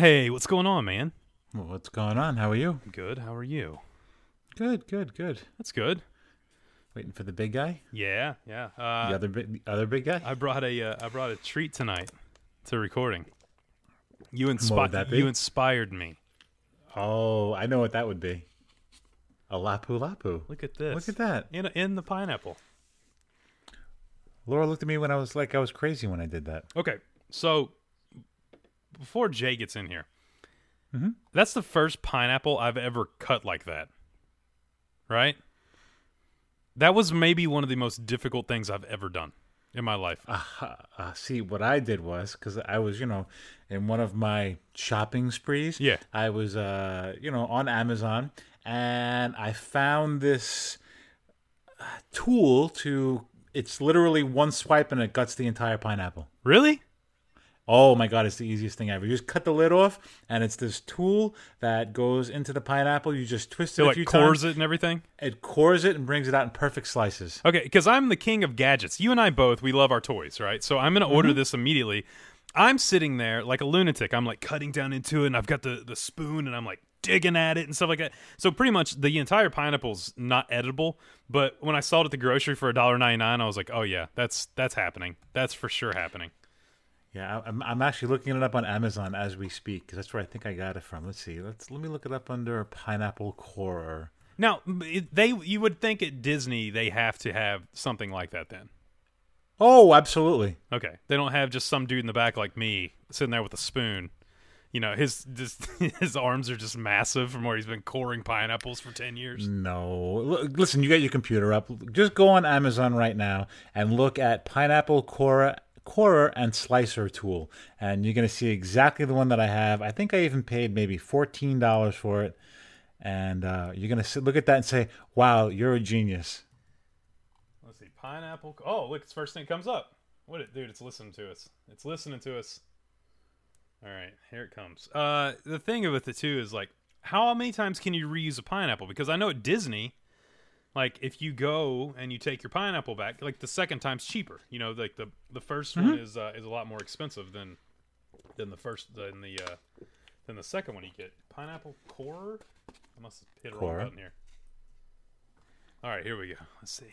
Hey, what's going on, man? Well, what's going on? How are you? Good. How are you? Good, good, good. That's good. Waiting for the big guy. Yeah, yeah. The Uh, other big, the other big guy. I brought a uh, I brought a treat tonight to recording. You inspired that you inspired me. oh, I know what that would be. A lapu lapu. Look at this. Look at that. in in the pineapple. Laura looked at me when I was like I was crazy when I did that. Okay, so before Jay gets in here, Mm-hmm. that's the first pineapple I've ever cut like that. Right? That was maybe one of the most difficult things I've ever done in my life. Uh, uh, see, what I did was because I was, you know, in one of my shopping sprees. Yeah. I was, uh, you know, on Amazon, and I found this uh, tool to. It's literally one swipe and it guts the entire pineapple. Really? Oh my god, it's the easiest thing ever. You just cut the lid off, and it's this tool that goes into the pineapple. You just twist it It a like few cores times. it and everything? It cores it and brings it out in perfect slices. Okay, because I'm the king of gadgets. You and I both, we love our toys, right? So I'm going to order mm-hmm. this immediately. I'm sitting there like a lunatic. I'm like cutting down into it, and I've got the, the spoon, and I'm like digging at it and stuff like that. So pretty much the entire pineapple's not edible. But when I saw it at the grocery for $1.99, I was like, oh yeah, that's that's happening. That's for sure happening. Yeah, I'm, I'm actually looking it up on Amazon as we speak because that's where I think I got it from. Let's see. Let's let me look it up under pineapple core. Now they, you would think at Disney they have to have something like that. Then Oh, absolutely. okay, they don't have just some dude in the back like me sitting there with a spoon. You know, his just his arms are just massive from where he's been coring pineapples for ten years. No, listen. You got your computer up. Just go on Amazon right now and look at pineapple core corer and slicer tool, and you're going to see exactly the one that I have. I think I even paid maybe fourteen dollars for it, and uh, you're going to look at that and say, "Wow, you're a genius." Let's see, pineapple. Oh, look, it's the first thing comes up. What, it, dude? It's listening to us. It's listening to us. All right, here it comes. Uh, the thing with it too is like, how many times can you reuse a pineapple? Because I know at Disney, like if you go and you take your pineapple back, like the second time's cheaper. You know, like the the 1st one is uh, is a lot more expensive than than the first than the uh, than the second one you get. Pineapple core. I must have hit a wrong button here. All right, here we go. Let's see.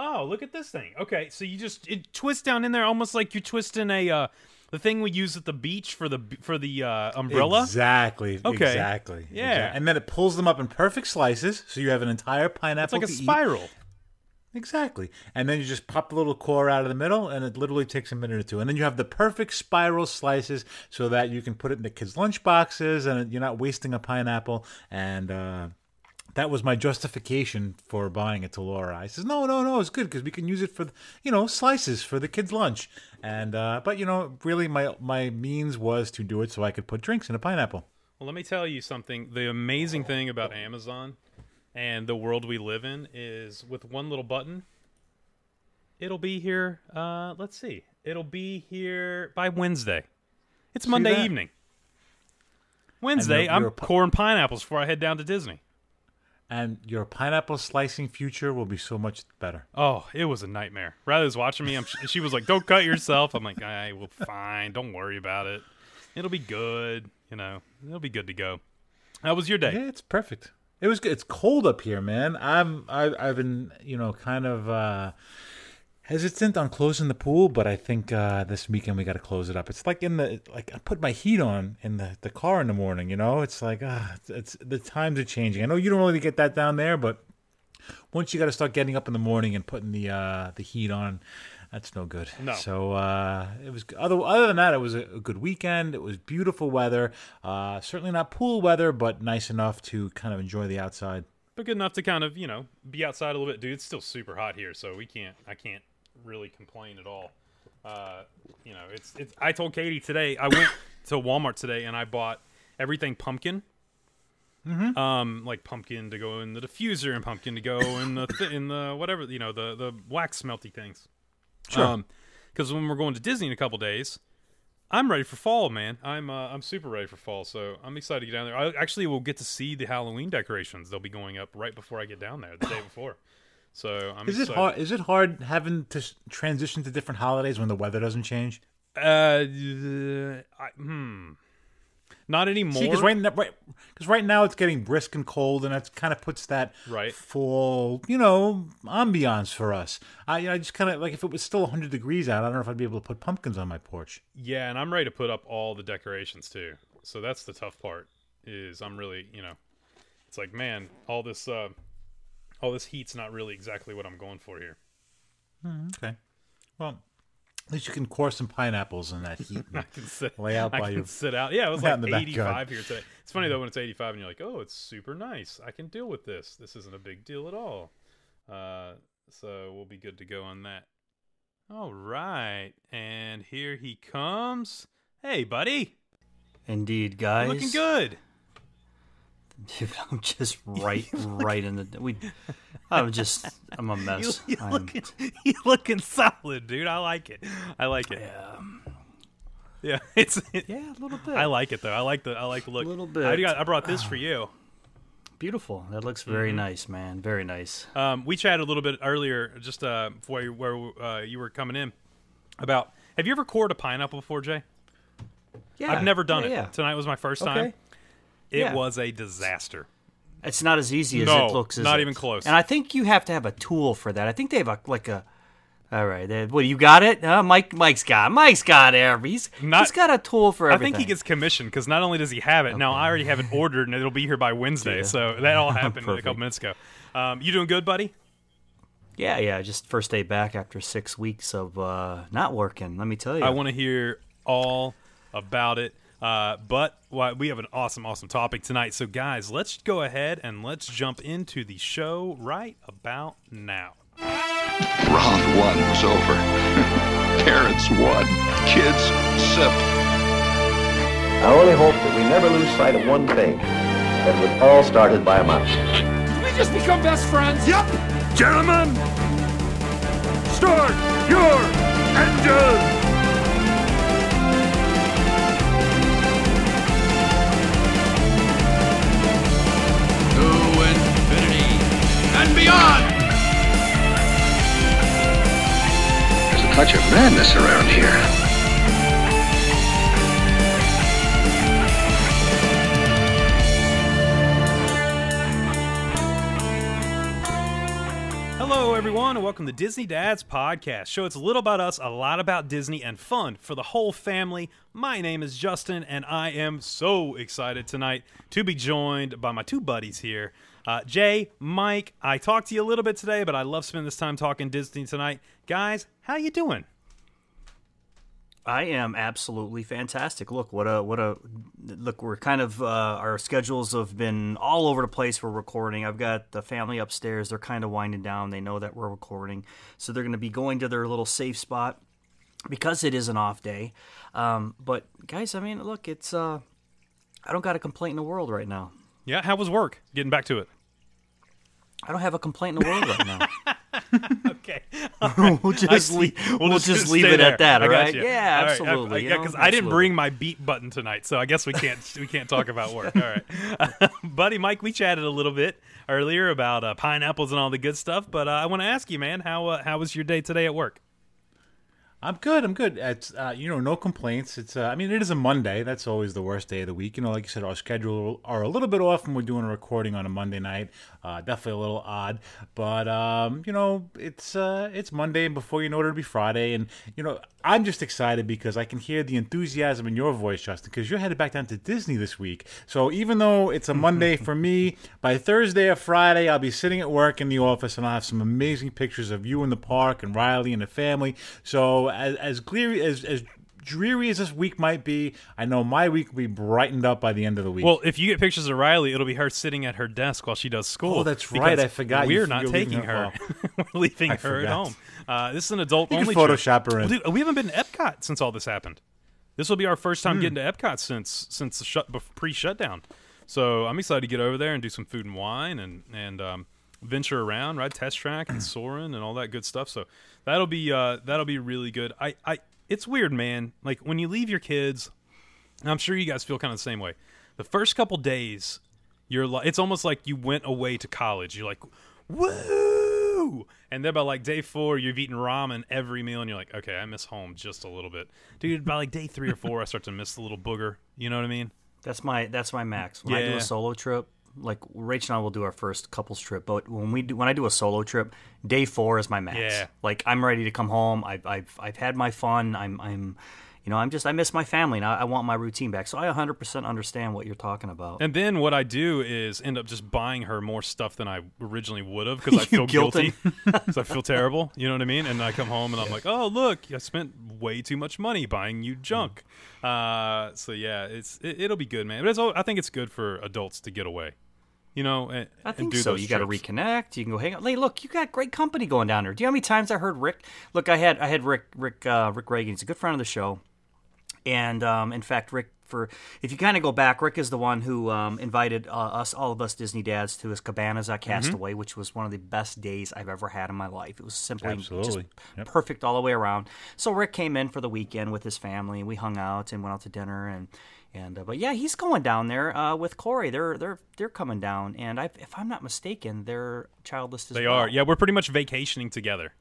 Oh, look at this thing. Okay, so you just it twists down in there almost like you're twisting a uh, the thing we use at the beach for the for the uh, umbrella. Exactly. Okay. Exactly. Yeah. exact- And then it pulls them up in perfect slices, so you have an entire pineapple. It's like a to eat. spiral. Exactly. And then you just pop the little core out of the middle, and it literally takes a minute or two. And then you have the perfect spiral slices so that you can put it in the kids' lunch boxes, and you're not wasting a pineapple. And uh, that was my justification for buying it to Laura. I says, no, no, no, it's good because we can use it for, you know, slices for the kids' lunch. And uh, but you know, really, my my means was to do it so I could put drinks in a pineapple. Well, let me tell you something. The amazing thing about Amazon and the world we live in is with one little button, it'll be here. Uh, let's see. It'll be here by Wednesday. It's Monday evening. Wednesday, I'm a coring pineapples before I head down to Disney. And your pineapple slicing future will be so much better. Oh, it was a nightmare. Riley was watching me. I'm, she was like, "Don't cut yourself." I'm like, "I will fine. Don't worry about it. It'll be good. You know, it'll be good to go." How was your day? Yeah, it's perfect. It was good. It's cold up here, man. I'm I, I've been you know kind of uh, hesitant on closing the pool, but I think uh, this weekend we got to close it up. It's like in the like I put my heat on in the, the car in the morning. You know, it's like ah, it's, it's the times are changing. I know you don't really get that down there, but once you got to start getting up in the morning and putting the uh, the heat on. That's no good. No. So uh, it was other other than that, it was a, a good weekend. It was beautiful weather. Uh, certainly not pool weather, but nice enough to kind of enjoy the outside. but good enough to kind of you know be outside a little bit, dude. It's still super hot here, so we can't. I can't really complain at all. Uh, you know, it's it's. I told Katie today. I went to Walmart today and I bought everything pumpkin. Mm-hmm. Um, like pumpkin to go in the diffuser and pumpkin to go in the th- in the whatever you know the the wax melty things. Sure. because when we're going to Disney in a couple days, I'm ready for fall, man. I'm uh, I'm super ready for fall, so I'm excited to get down there. I actually will get to see the Halloween decorations. They'll be going up right before I get down there, the day before. So I'm Is it excited. hard? Is it hard having to transition to different holidays when the weather doesn't change? Uh, I, hmm. Not anymore. Because right, now- right, right now it's getting brisk and cold, and that kind of puts that Right. fall, you know, ambiance for us. I, I just kind of like if it was still 100 degrees out, I don't know if I'd be able to put pumpkins on my porch. Yeah, and I'm ready to put up all the decorations too. So that's the tough part. Is I'm really, you know, it's like, man, all this, uh, all this heat's not really exactly what I'm going for here. Okay. Well, at least you can core some pineapples in that heat. I can sit, Lay out I by can your- sit out. Yeah, it was like 85 backyard. here today. It's funny though when it's 85 and you're like, oh, it's super nice. I can deal with this. This isn't a big deal at all. Uh, so we'll be good to go on that. All right, and here he comes. Hey, buddy, Indeed, You're guys. looking good. Dude, I'm just right, right in the. We, I'm just, I'm a mess. you I'm- looking, you looking solid, dude. I like it. I like it. yeah, Yeah, it's. It, yeah, a little bit. I like it though. I like the. I like the look. A Little I, bit. got, I brought this for you. Beautiful. That looks Mm-hmm. very nice, man. Very nice. Um, we chatted a little bit earlier, just uh, before you, where uh, you were coming in, about. Have you ever cored a pineapple before, Jay? Yeah, I've never done yeah, it. Yeah. Tonight was my first time. Okay. It Yeah. was a disaster. It's not as easy as No, it looks. Not it? even close. And I think you have to have a tool for that. I think they have a like a. All right, uh, what you got it? Uh, Mike, Mike's got. Mike's got every. He's, Not- he's got a tool for everything. I think he gets commissioned because not only does he have it, now I already have it ordered and it'll be here by Wednesday. Yeah. So that all happened a couple minutes ago. Um, you doing good, buddy? Yeah, yeah. Just first day back after six weeks of uh, not working. Let me tell you. I want to hear all about it. Uh, but why we have an awesome, awesome topic tonight. So, guys, let's go ahead and let's jump into the show right about now. Round one was over. Parents won. Kids sipped. I only hope that we never lose sight of one thing that it was all started by a mouse. we just become best friends? Yep. Gentlemen, start your engine. Beyond! There's a touch of madness around here. Hello, everyone, and welcome to Disney Dads Podcast. Show it's a little about us, a lot about Disney, and fun for the whole family. My name is Justin, and I am so excited tonight to be joined by my two buddies here, uh, Jay, Mike. I talked to you a little bit today, but I love spending this time talking Disney tonight. Guys, how you doing? I am absolutely fantastic. Look, what a what a look. We're kind of uh, our schedules have been all over the place for recording. I've got the family upstairs. They're kind of winding down. They know that we're recording, so they're going to be going to their little safe spot because it is an off day. Um, but guys, I mean, look, it's uh, I don't got a complaint in the world right now. Yeah, how was work? Getting back to it. I don't have a complaint in the world right now. Okay. we'll just leave, we'll, just, leave it there. at that. I All got right? you. Yeah, All right. absolutely. I- you yeah, know? because I didn't bring my beat button tonight, so I guess we can't we can't talk about work. All right, buddy, Mike, we chatted a little bit earlier about uh, pineapples and all the good stuff, but uh, I want to ask you, man, how uh, how was your day today at work? I'm good. I'm good. It's uh, you know no complaints. It's uh, I mean it is a Monday. That's always the worst day of the week. You know, like you said, our schedule are a little bit off when we're doing a recording on a Monday night. Uh, definitely a little odd, but um, you know it's uh, it's Monday, and before you know it, it'll be Friday. And you know I'm just excited because I can hear the enthusiasm in your voice, Justin, because you're headed back down to Disney this week. So even though it's a Monday for me, by Thursday or Friday, I'll be sitting at work in the office, and I'll have some amazing pictures of you in the park and Riley and the family. So as as clear as as dreary as this week might be, I know my week will be brightened up by the end of the week. Well, if you get pictures of Riley, it'll be her sitting at her desk while she does school. Oh, that's right. I forgot We're not taking her. her- we're leaving I her at home. Uh, this is an adult You only can trip. Her in. Well, dude, we haven't been to Epcot since all this happened. This will be our first time getting to Epcot since since the shut pre shutdown. So I'm excited to get over there and do some food and wine and and um, venture around, ride test track and Soarin' and all that good stuff. So that'll be uh, that'll be really good. I, I it's weird, man. Like when you leave your kids, and I'm sure you guys feel kind of the same way. The first couple days, you're like, it's almost like you went away to college. You're like, woo! And then by like day four, you've eaten ramen every meal, and you're like, okay, I miss home just a little bit, dude. By like day three or four, I start to miss the little booger. You know what I mean? That's my that's my max. When I do a solo trip, like Rachel and I will do our first couples trip, but when we do, when I do a solo trip, day four is my max. Yeah. Like I'm ready to come home. I've I've I've had my fun. I'm I'm, you know, I'm just I miss my family and I, I want my routine back. So I 100% understand what you're talking about. And then what I do is end up just buying her more stuff than I originally would have because I feel guilty. Because I feel terrible. You know what I mean? And I come home and I'm like, oh look, I spent way too much money buying you junk. Uh, so yeah, it's it, it'll be good, man. But it's, I think it's good for adults to get away. You know, and, I think so. You got to reconnect. You can go hang out. Hey, look, you got great company going down there. Do you know how many times I heard Rick? Look, I had I had Rick Rick uh, Rick Reagan. He's a good friend of the show, and um, in fact, Rick. For if you kind of go back, Rick is the one who um, invited uh, us, all of us Disney dads, to his cabanas at Mm-hmm. Castaway, which was one of the best days I've ever had in my life. It was simply Absolutely. just Yep. perfect all the way around. So Rick came in for the weekend with his family, and we hung out and went out to dinner and and uh, but yeah, he's going down there uh, with Corey. They're they're they're coming down, and I, if I'm not mistaken, they're childless as They well. are. Yeah, we're pretty much vacationing together.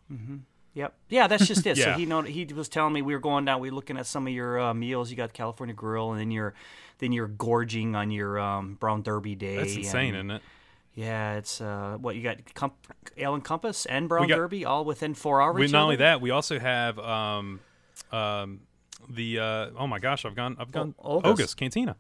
Yep. Yeah, that's just it. So he know he was telling me we were going down. We were looking at some of your uh, meals. You got California Grill, and then you're then you're gorging on your um, Brown Derby day. That's insane, and- isn't it? Yeah, it's uh, what you got. Com- Ale and Compass and Brown got- Derby all within four hours. We, not only that, we also have um, um, the uh, oh my gosh, I've gone I've gone O- Oga's. Oga's Cantina.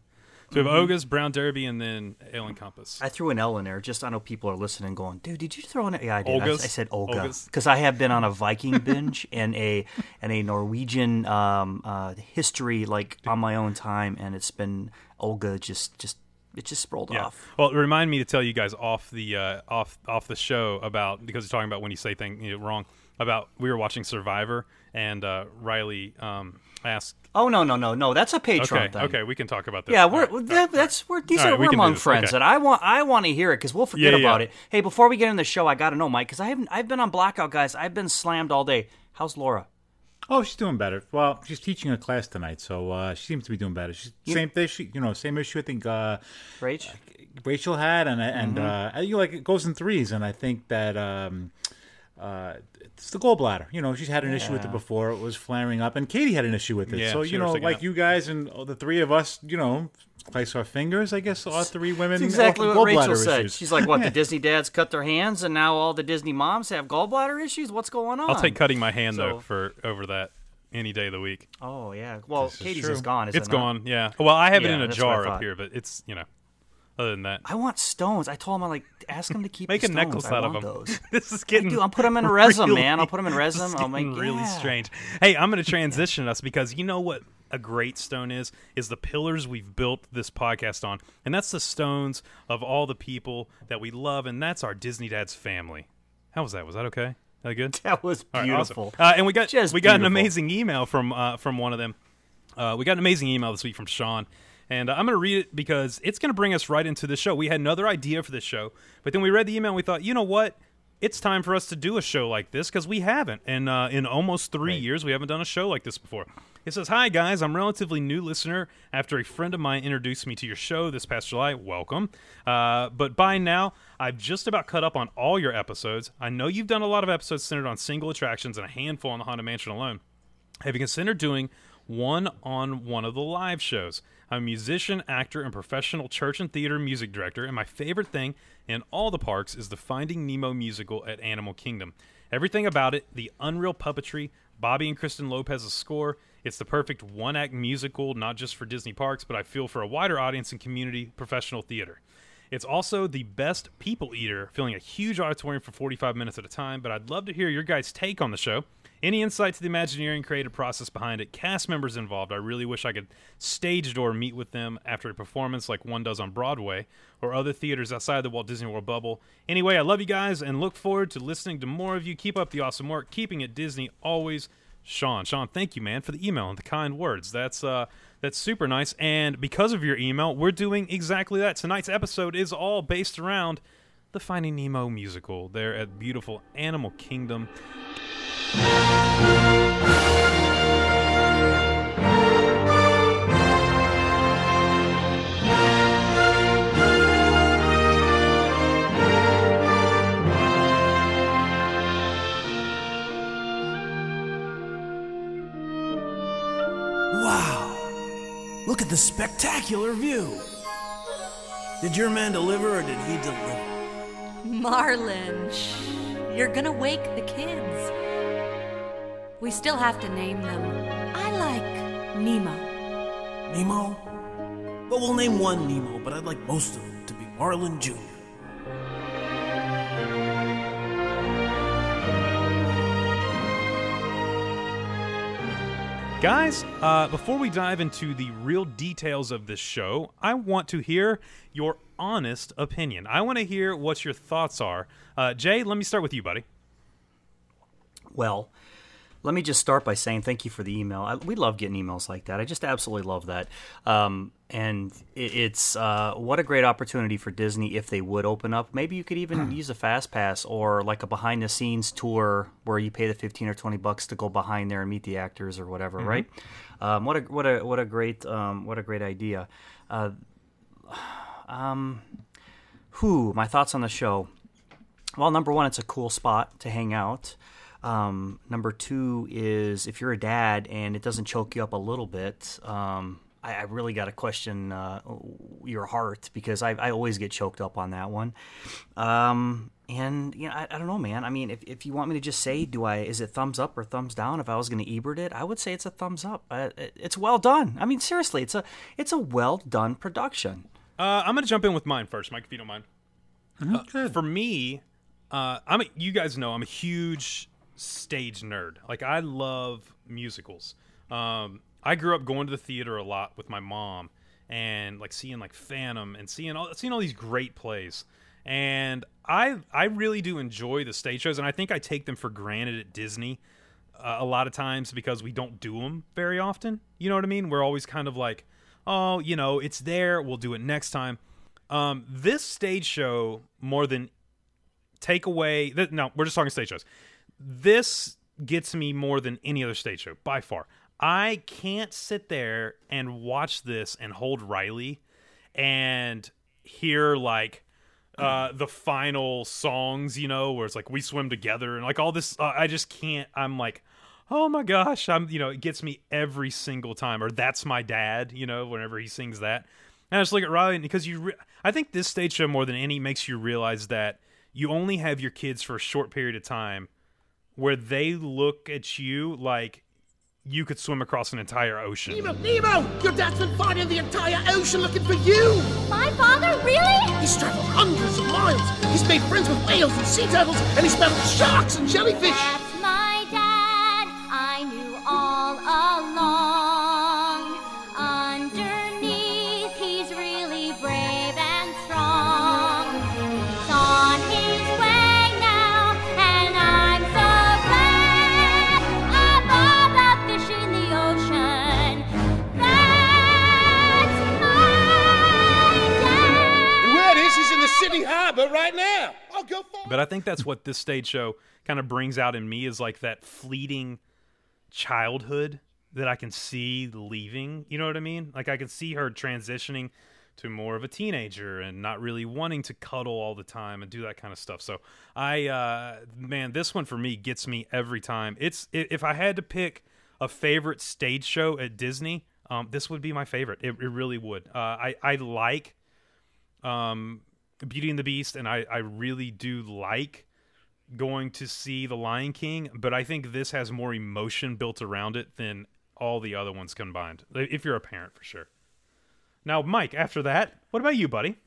So we have Oga's, Brown Derby, and then Ale and Compass. I threw an L in there. Just I know people are listening, going, "Dude, did you throw an?" Yeah, I did. I, I said Olga because I have been on a Viking binge and a and a Norwegian um, uh, history like on my own time, and it's been Olga just just it just sprawled Yeah. off. Well, remind me to tell you guys off the uh, off off the show about because you're talking about when you say things you know, wrong about we were watching Survivor and uh, Riley um, asked. Oh no no no no! That's a Patreon Okay, thing. okay, we can talk about that. Yeah, we're right, that, right, that's we're these All are we we're among friends, Okay. and I want I want to hear it because we'll forget Yeah, yeah. about it. Hey, before we get in the show, I got to know, Mike, because I haven't I've been on blackout, guys. I've been slammed all day. How's Laura? Oh, she's doing better. Well, she's teaching a class tonight, so uh, she seems to be doing better. She's same issue, you know, same issue. I think uh, Rach? Rachel had, and and Mm-hmm. uh, you know, like it goes in threes, and I think that um, uh, it's the gallbladder. You know, she's had an issue with it before; it was flaring up, and Katie had an issue with it. Yeah, so you know, like out. you guys and the three of us, you know, place our fingers. I guess all three women. That's exactly what gallbladder Rachel said. issues. She's like, "What? The Disney dads cut their hands, and now all the Disney moms have gallbladder issues. What's going on?" I'll take cutting my hand though for over that any day of the week. Oh yeah. Well, is Katie's true. is gone. Is It's it not? gone. Yeah. Well, I have it in a that's what I jar up here, but it's you know. Other than that, I want stones. I told him I like ask him to keep make the a stones. necklace I out of them. Those. this is getting. do. I'll put them in resin, really- man. I'll put them in resin. I'll make- really yeah. strange. Hey, I'm going to transition us because you know what a great stone is is the pillars we've built this podcast on, and that's the stones of all the people that we love, and that's our Disney Dads family. How was that? Was that okay? That good? That was All right, awesome. beautiful. Uh, and we got Just we got an amazing email from uh, from one of them. Uh, we got an amazing email this week from Sean, and uh, I'm going to read it because it's going to bring us right into the show. We had another idea for this show, but then we read the email and we thought, you know what? It's time for us to do a show like this because we haven't, and uh, in almost three years we haven't done a show like this before. It says, "Hi guys, I'm a relatively new listener. After a friend of mine introduced me to your show this past July, welcome. Uh, but by now, I've just about cut up on all your episodes. I know you've done a lot of episodes centered on single attractions and a handful on the Haunted Mansion alone. Have you considered doing one on one of the live shows? I'm a musician, actor, and professional church and theater music director, and my favorite thing in all the parks is the Finding Nemo musical at Animal Kingdom. Everything about it, the unreal puppetry, Bobby and Kristen Lopez's score, it's the perfect one act musical, not just for Disney parks, but I feel for a wider audience and community professional theater. It's also the best people eater, filling a huge auditorium for 45 minutes at a time. But I'd love to hear your guys' take on the show. Any insight to the Imagineering creative process behind it, cast members involved. I really wish I could stage door meet with them after a performance like one does on Broadway or other theaters outside the Walt Disney World bubble. Anyway, I love you guys and look forward to listening to more of you. Keep up the awesome work, keeping it Disney always. Sean, Sean, thank you, man, for the email and the kind words. That's uh, that's super nice. And because of your email, we're doing exactly that. Tonight's episode is all based around the Finding Nemo musical there at beautiful Animal Kingdom. Wow. Look at at the spectacular view. Did your man deliver or did he deliver? Marlin, shh. You're gonna wake the kids. We still have to name them. I like Nemo. Nemo? Well, we'll name one Nemo, but I'd like most of them to be Marlin Jr. Guys, uh, before we dive into the real details of this show, I want to hear your honest opinion. I want to hear what your thoughts are. Uh, Jay, let me start with you, buddy. Well, let me just start by saying thank you for the email. I, we love getting emails like that. I just absolutely love that. Um, and it, it's uh, what a great opportunity for Disney if they would open up. Maybe you could even use a fast pass or like a behind the scenes tour where you pay the fifteen or twenty bucks to go behind there and meet the actors or whatever. Right? Um, what a what a what a great um, what a great idea. Uh, um, who my thoughts on the show? Well, number one, it's a cool spot to hang out. Um, number two is if you're a dad and it doesn't choke you up a little bit, um, I, I really got to question uh, your heart because I, I always get choked up on that one. Um, and you know, I, I don't know, man. I mean, if, if you want me to just say, do I is it thumbs up or thumbs down? If I was going to Ebert it, I would say it's a thumbs up. Uh, it's well done. I mean, seriously, it's a it's a well done production. Uh, I'm going to jump in with mine first, Mike, if you don't mind. Uh, for me, uh, I'm a, you guys know I'm a huge stage nerd. Like I love musicals. Um, I grew up going to the theater a lot with my mom and like seeing like Phantom and seeing all seeing all these great plays. And I I really do enjoy the stage shows, and I think I take them for granted at Disney uh, a lot of times because we don't do them very often. You know what I mean? We're always kind of like, oh, you know, it's there. We'll do it next time. Um, this stage show more than take away. Th- no, we're just talking stage shows. This gets me more than any other stage show by far. I can't sit there and watch this and hold Riley and hear like uh the final songs you know where it's like we swim together and like all this uh, i just can't i'm like oh my gosh i'm you know it gets me every single time or that's my dad you know whenever he sings that and i just look at riley because you re- i think this stage show more than any makes you realize that you only have your kids for a short period of time where they look at you like you could swim across an entire ocean Nemo, Nemo! Your dad's been finding the entire ocean looking for you! My father, really? He's traveled hundreds of miles. He's made friends with whales and sea turtles, and he's met sharks and jellyfish. Go for But I think that's what this stage show kind of brings out in me is like that fleeting childhood that I can see leaving. You know what I mean? Like I can see her transitioning to more of a teenager and not really wanting to cuddle all the time and do that kind of stuff. So I, uh, man, this one for me gets me every time. It's if I had to pick a favorite stage show at Disney, um, this would be my favorite. It, it really would. Uh, I I like um, Beauty and the Beast, and I, I really do like going to see The Lion King, but I think this has more emotion built around it than all the other ones combined. If you're a parent, for sure. Now, Mike, after that, what about you, buddy?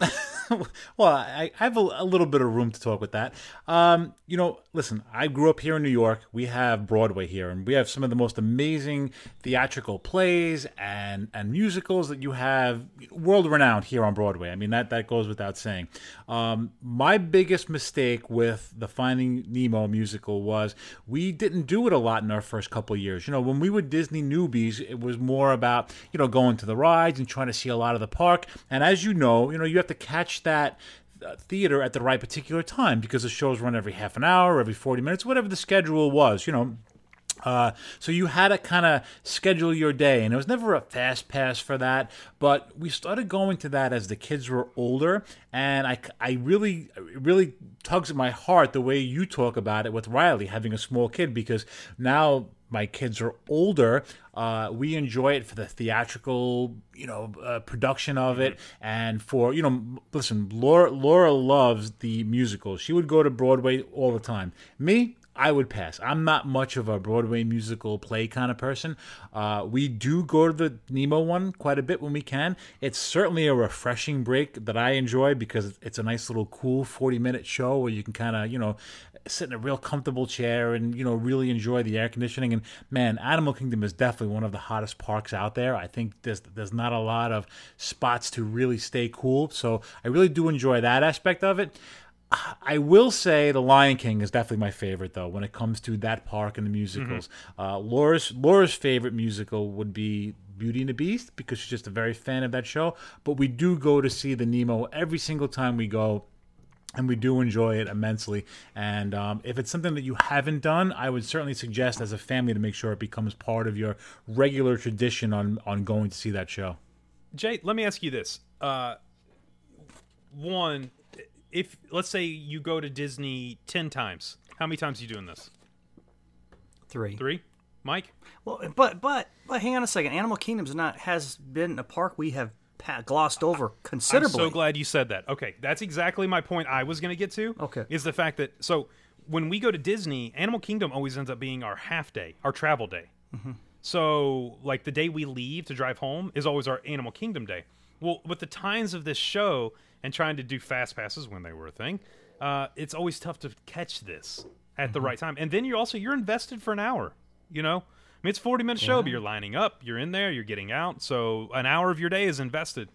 well, I, I have a, a little bit of room to talk with that. Um, you know, listen, I grew up here in New York. We have Broadway here, and we have some of the most amazing theatrical plays and and musicals that you have world renowned here on Broadway. I mean, that that goes without saying. Um, my biggest mistake with the Finding Nemo musical was we didn't do it a lot in our first couple years. You know, when we were Disney newbies, it was more about you know going to the rides and trying to see a lot of the park. And as you know, you know you have to catch that uh, theater at the right particular time because the shows run every half an hour, every 40 minutes, whatever the schedule was, you know. Uh, so you had to kind of schedule your day, and it was never a fast pass for that. But we started going to that as the kids were older, and I, I really, really tugs at my heart the way you talk about it with Riley having a small kid because now my kids are older. Uh, we enjoy it for the theatrical, you know, uh, production of it, and for you know, listen, Laura Laura loves the musicals. She would go to Broadway all the time. Me, I would pass. I'm not much of a Broadway musical play kind of person. Uh, we do go to the Nemo one quite a bit when we can. It's certainly a refreshing break that I enjoy because it's a nice little cool 40 minute show where you can kind of, you know, sit in a real comfortable chair and, you know, really enjoy the air conditioning. And man, Animal Kingdom is definitely one of the hottest parks out there. I think there's, there's not a lot of spots to really stay cool. So I really do enjoy that aspect of it. I will say the Lion King is definitely my favorite though when it comes to that park and the musicals. Uh, Laura's Laura's favorite musical would be Beauty and the Beast because she's just a very fan of that show. But we do go to see the Nemo every single time we go. And we do enjoy it immensely. And um, if it's something that you haven't done, I would certainly suggest as a family to make sure it becomes part of your regular tradition on, on going to see that show. Jay, let me ask you this. Uh, one, if let's say you go to Disney ten times, how many times are you doing this? Three. Three. Mike. Well, but but but hang on a second. Animal Kingdom's not has been a park we have glossed over considerably. I'm so glad you said that. Okay, that's exactly my point. I was going to get to. Okay. is the fact that so when we go to Disney, Animal Kingdom always ends up being our half day, our travel day. Mm-hmm. So like the day we leave to drive home is always our Animal Kingdom day. Well, with the times of this show and trying to do fast passes when they were a thing, uh, it's always tough to catch this at the right time. And then you're also you're invested for an hour. You know, I mean it's a 40 minute show, but you're lining up, you're in there, you're getting out. So an hour of your day is invested.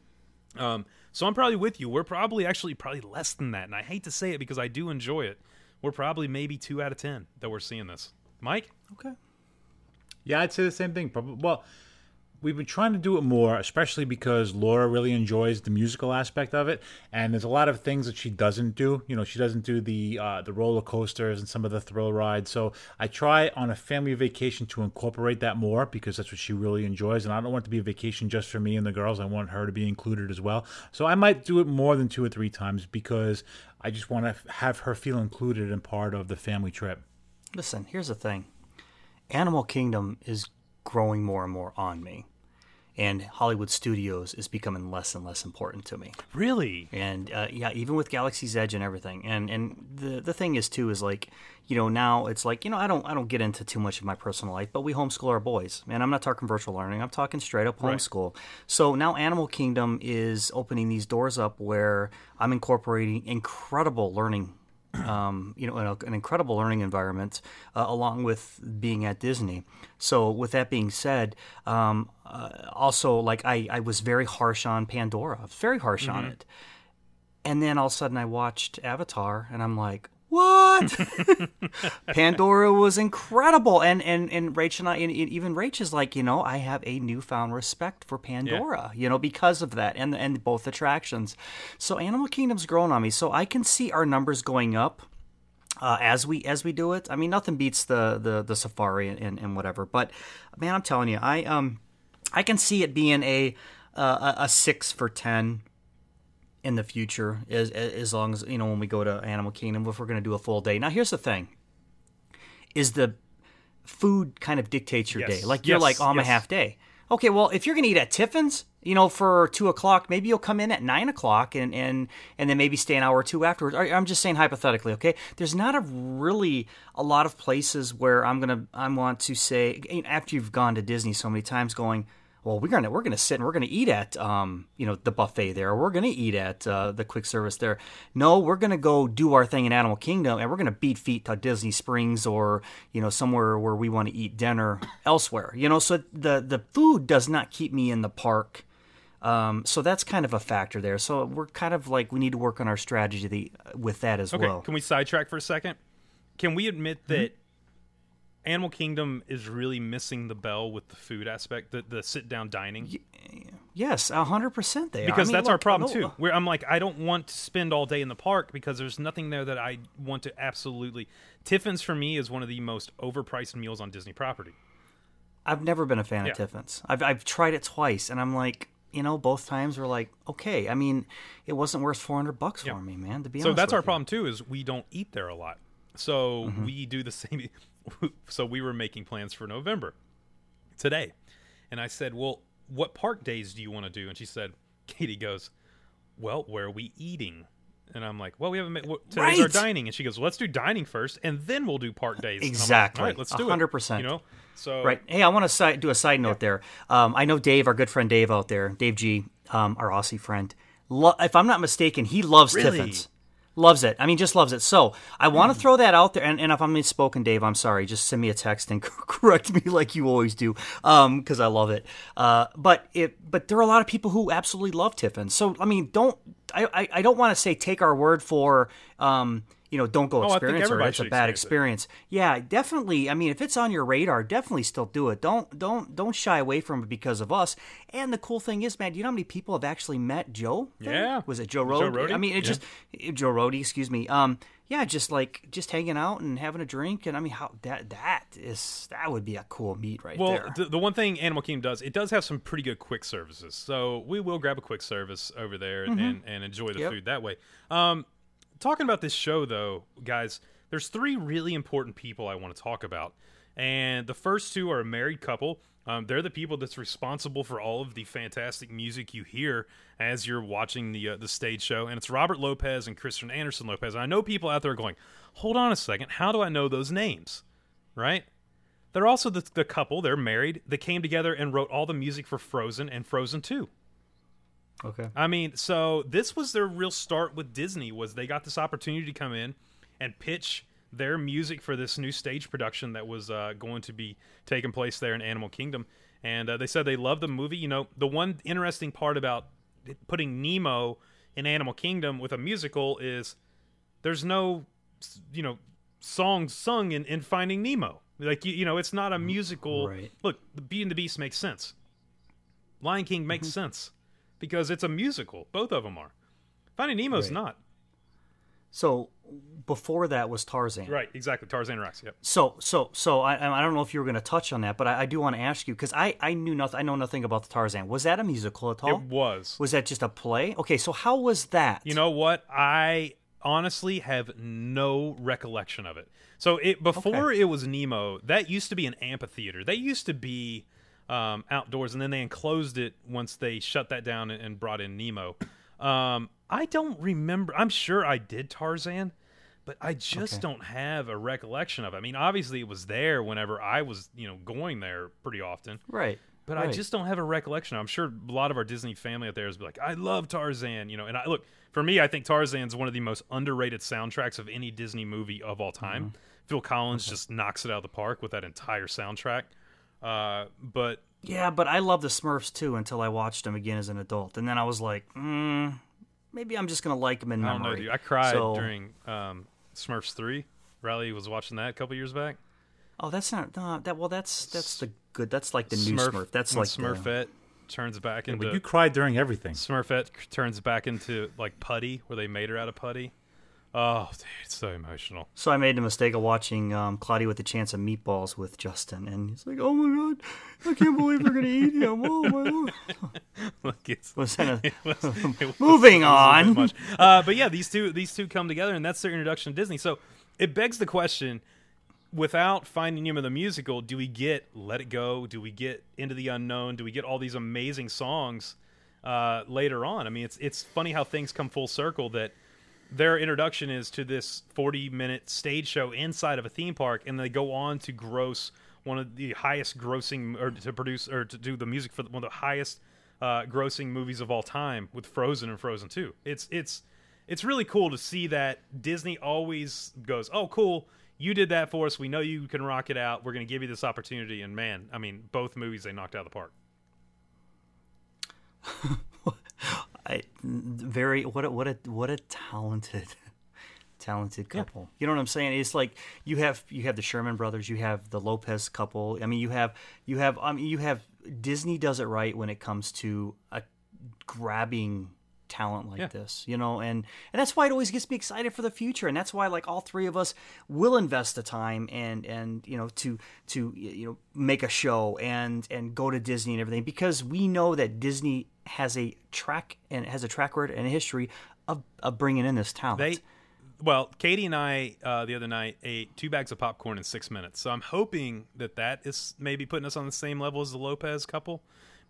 Um, so I'm probably with you. We're probably actually probably less than that, and I hate to say it because I do enjoy it. We're probably maybe two out of ten that we're seeing this. Mike, okay. Yeah, I'd say the same thing. Probably. Well, we've been trying to do it more, especially because Laura really enjoys the musical aspect of it, and there's a lot of things that she doesn't do. You know, she doesn't do the uh, the roller coasters and some of the thrill rides. So I try on a family vacation to incorporate that more because that's what she really enjoys, and I don't want it to be a vacation just for me and the girls. I want her to be included as well. So I might do it more than two or three times because I just want to have her feel included and part of the family trip. Listen, here's the thing. Animal Kingdom is growing more and more on me. And Hollywood Studios is becoming less and less important to me. really? and uh, yeah, even with Galaxy's Edge and everything. And and the the thing is too is like you know now it's like you know I don't I don't get into too much of my personal life, but we homeschool our boys, and I'm not talking virtual learning. I'm talking straight up Right. homeschool. So now Animal Kingdom is opening these doors up where I'm incorporating incredible learning. Um, you know, an, an incredible learning environment, uh, along with being at Disney. So, with that being said, um, uh, also like I, I was very harsh on Pandora. Very harsh on it. And then all of a sudden I watched Avatar and I'm like, what? Pandora was incredible. And, and, and Rach and I, and even Rach is like, you know, I have a newfound respect for Pandora, you know, because of that and, and both attractions. So Animal Kingdom's grown on me. So I can see our numbers going up. Uh, as we as we do it, I mean, nothing beats the the, the safari and, and, and whatever. But man, I'm telling you, I um, I can see it being a uh, a a six for ten in the future as as long as you know when we go to Animal Kingdom if we're going to do a full day. Now here's the thing: is the food kind of dictates your Yes. day. Like you're Yes. like, oh, I'm Yes. a half day. Okay, well if you're going to eat at Tiffin's, you know, for two o'clock, maybe you'll come in at nine o'clock and and and then maybe stay an hour or two afterwards. I'm just saying hypothetically. Okay, there's not a really a lot of places where I'm gonna I want to say after you've gone to Disney so many times, going well, we're gonna we're gonna sit and we're gonna eat at um you know the buffet there. We're gonna eat at uh, the quick service there. No, we're gonna go do our thing in Animal Kingdom, and we're gonna beat feet to Disney Springs or you know somewhere where we want to eat dinner elsewhere. You know, so the the food does not keep me in the park. Um, so that's kind of a factor there. So we're kind of like we need to work on our strategy with that as Okay, well. can we sidetrack for a second? Can we admit that Animal Kingdom is really missing the bell with the food aspect, the the sit down dining. Yes, hundred percent. They are. I because mean, that's our problem too. Where I'm like, I don't want to spend all day in the park because there's nothing there that I want to absolutely. Tiffin's for me is one of the most overpriced meals on Disney property. I've never been a fan Yeah. of Tiffin's. I've I've tried it twice, and I'm like, you know, both times were like, okay. I mean, it wasn't worth four hundred bucks Yeah. for me, man. To be So honest, that's with our you. problem too. Is we don't eat there a lot. So Mm-hmm. we do the same. So we were making plans for November today, and I said, "Well, what park days do you want to do?" And she said, "Katie goes, well, where are we eating?" And I'm like, "Well, we haven't. Made, today's our dining." And she goes, well, "Let's do dining first, and then we'll do park days." And I'm like, Exactly. All right, let's do it. 100%. You know. So Right. Hey, I want to si- do a side note there. Um, I know Dave, our good friend Dave out there, Dave G, um, our Aussie friend. Lo- if I'm not mistaken, he loves Really? Tiffin's. Loves it. I mean, just loves it. So I want to Hmm. throw that out there. And, and if I'm misspoken, Dave, I'm sorry. Just send me a text and correct me like you always do, because I love it. Uh, but it, but there are a lot of people who absolutely love Tiffin's. So I mean, don't I? I, I don't want to say take our word for. Um, you know, don't go Oh, experience or it's a bad experience it. Yeah, definitely. I mean, if it's on your radar, definitely still do it. Don't don't don't shy away from it because of us. And the cool thing is, man, do you know how many people have actually met Joe? there? Yeah. was it Joe Joe? Rohde? I mean, it Yeah. just Joe Rohde, excuse me. Um, yeah, just like just hanging out and having a drink, and I mean, how that that is that would be a cool meet right Well, there. the, the one thing Animal Kingdom does, it does have some pretty good quick services. So we will grab a quick service over there and, and enjoy the Mm-hmm. Yep. food that way. Um, talking about this show, though, guys, there's three really important people I want to talk about. And the first two are a married couple. Um, they're the people that's responsible for all of the fantastic music you hear as you're watching the uh, the stage show, and it's Robert Lopez and Kristen Anderson Lopez. And I know people out there are going, "Hold on a second, how do I know those names?" Right? They're also the, the couple. They're married. They came together and wrote all the music for Frozen and Frozen Two. Okay. I mean, so this was their real start with Disney. Was they got this opportunity to come in and pitch their music for this new stage production that was uh, going to be taking place there in Animal Kingdom, and uh, they said they loved the movie. You know, the one interesting part about putting Nemo in Animal Kingdom with a musical is there's no, you know, songs sung in, in Finding Nemo. Like you, you know, it's not a musical. Right. Look, the Beauty and the Beast makes sense. Lion King makes Mm-hmm. sense because it's a musical. Both of them are. Finding Nemo's Right. not. So before that was Tarzan. Right, exactly. Tarzan Rocks. Yep. So, so, so I, I don't know if you were going to touch on that, but I, I do want to ask you because I, I knew nothing. I know nothing about the Tarzan. Was that a musical at all? It was. Was that just a play? Okay, so how was that? You know what? I honestly have no recollection of it. So it before it was Nemo, that used to be an amphitheater. That used to be um, outdoors, and then they enclosed it once they shut that down and, and brought in Nemo. Um, I don't remember. I'm sure I did Tarzan, but I just Okay. don't have a recollection of it. I mean, obviously it was there whenever I was, you know, going there pretty often. right. But I just don't have a recollection. I'm sure a lot of our Disney family out there is like, I love Tarzan, you know. And I look for me, I think Tarzan's one of the most underrated soundtracks of any Disney movie of all time. Mm-hmm. Phil Collins just knocks it out of the park with that entire soundtrack. Uh, but Yeah, but I love the Smurfs too until I watched them again as an adult, and then I was like, mm, maybe I'm just gonna like them in I don't memory. know, dude. I cried So- during um, Smurfs three. Riley was watching that a couple years back. Oh, that's not no, that. Well, that's that's the good. That's like the new Smurf. That's when like the- Smurfette turns back into But you cried during everything. Smurfette turns back into like putty, where they made her out of putty. Oh, dude, it's so emotional. So I made the mistake of watching um, Cloudy with a Chance of Meatballs with Justin, and he's like, "Oh my god, I can't believe they're gonna eat him!" Oh my lord. Like it's, Was a- it was- it was- Moving it was a bit on. Uh, but yeah, these two these two come together, and that's their introduction to Disney. So it begs the question: without Finding Nemo the musical, do we get Let It Go? Do we get Into the Unknown? Do we get all these amazing songs uh, later on? I mean, it's it's funny how things come full circle. That their introduction is to this 40 minute stage show inside of a theme park, and they go on to gross one of the highest grossing, or to produce, or to do the music for one of the highest uh, grossing movies of all time with Frozen and Frozen 2. It's it's it's really cool to see that Disney always goes, "Oh, cool, you did that for us. We know you can rock it out. We're going to give you this opportunity." And man, I mean, both movies they knocked out of the park. I very what a, what a what a talented talented couple. You know what I'm saying? It's like you have you have the Sherman brothers, you have the Lopez couple. I mean, you have you have I mean, you have Disney does it right when it comes to a grabbing talent like Yeah. this, you know, and and that's why it always gets me excited for the future, and that's why like all three of us will invest the time and and you know to to you know make a show and and go to Disney and everything because we know that Disney has a track and has a track record and a history of of bringing in this talent. They, well, Katie and I uh, the other night ate two bags of popcorn in six minutes. So I'm hoping that that is maybe putting us on the same level as the Lopez couple.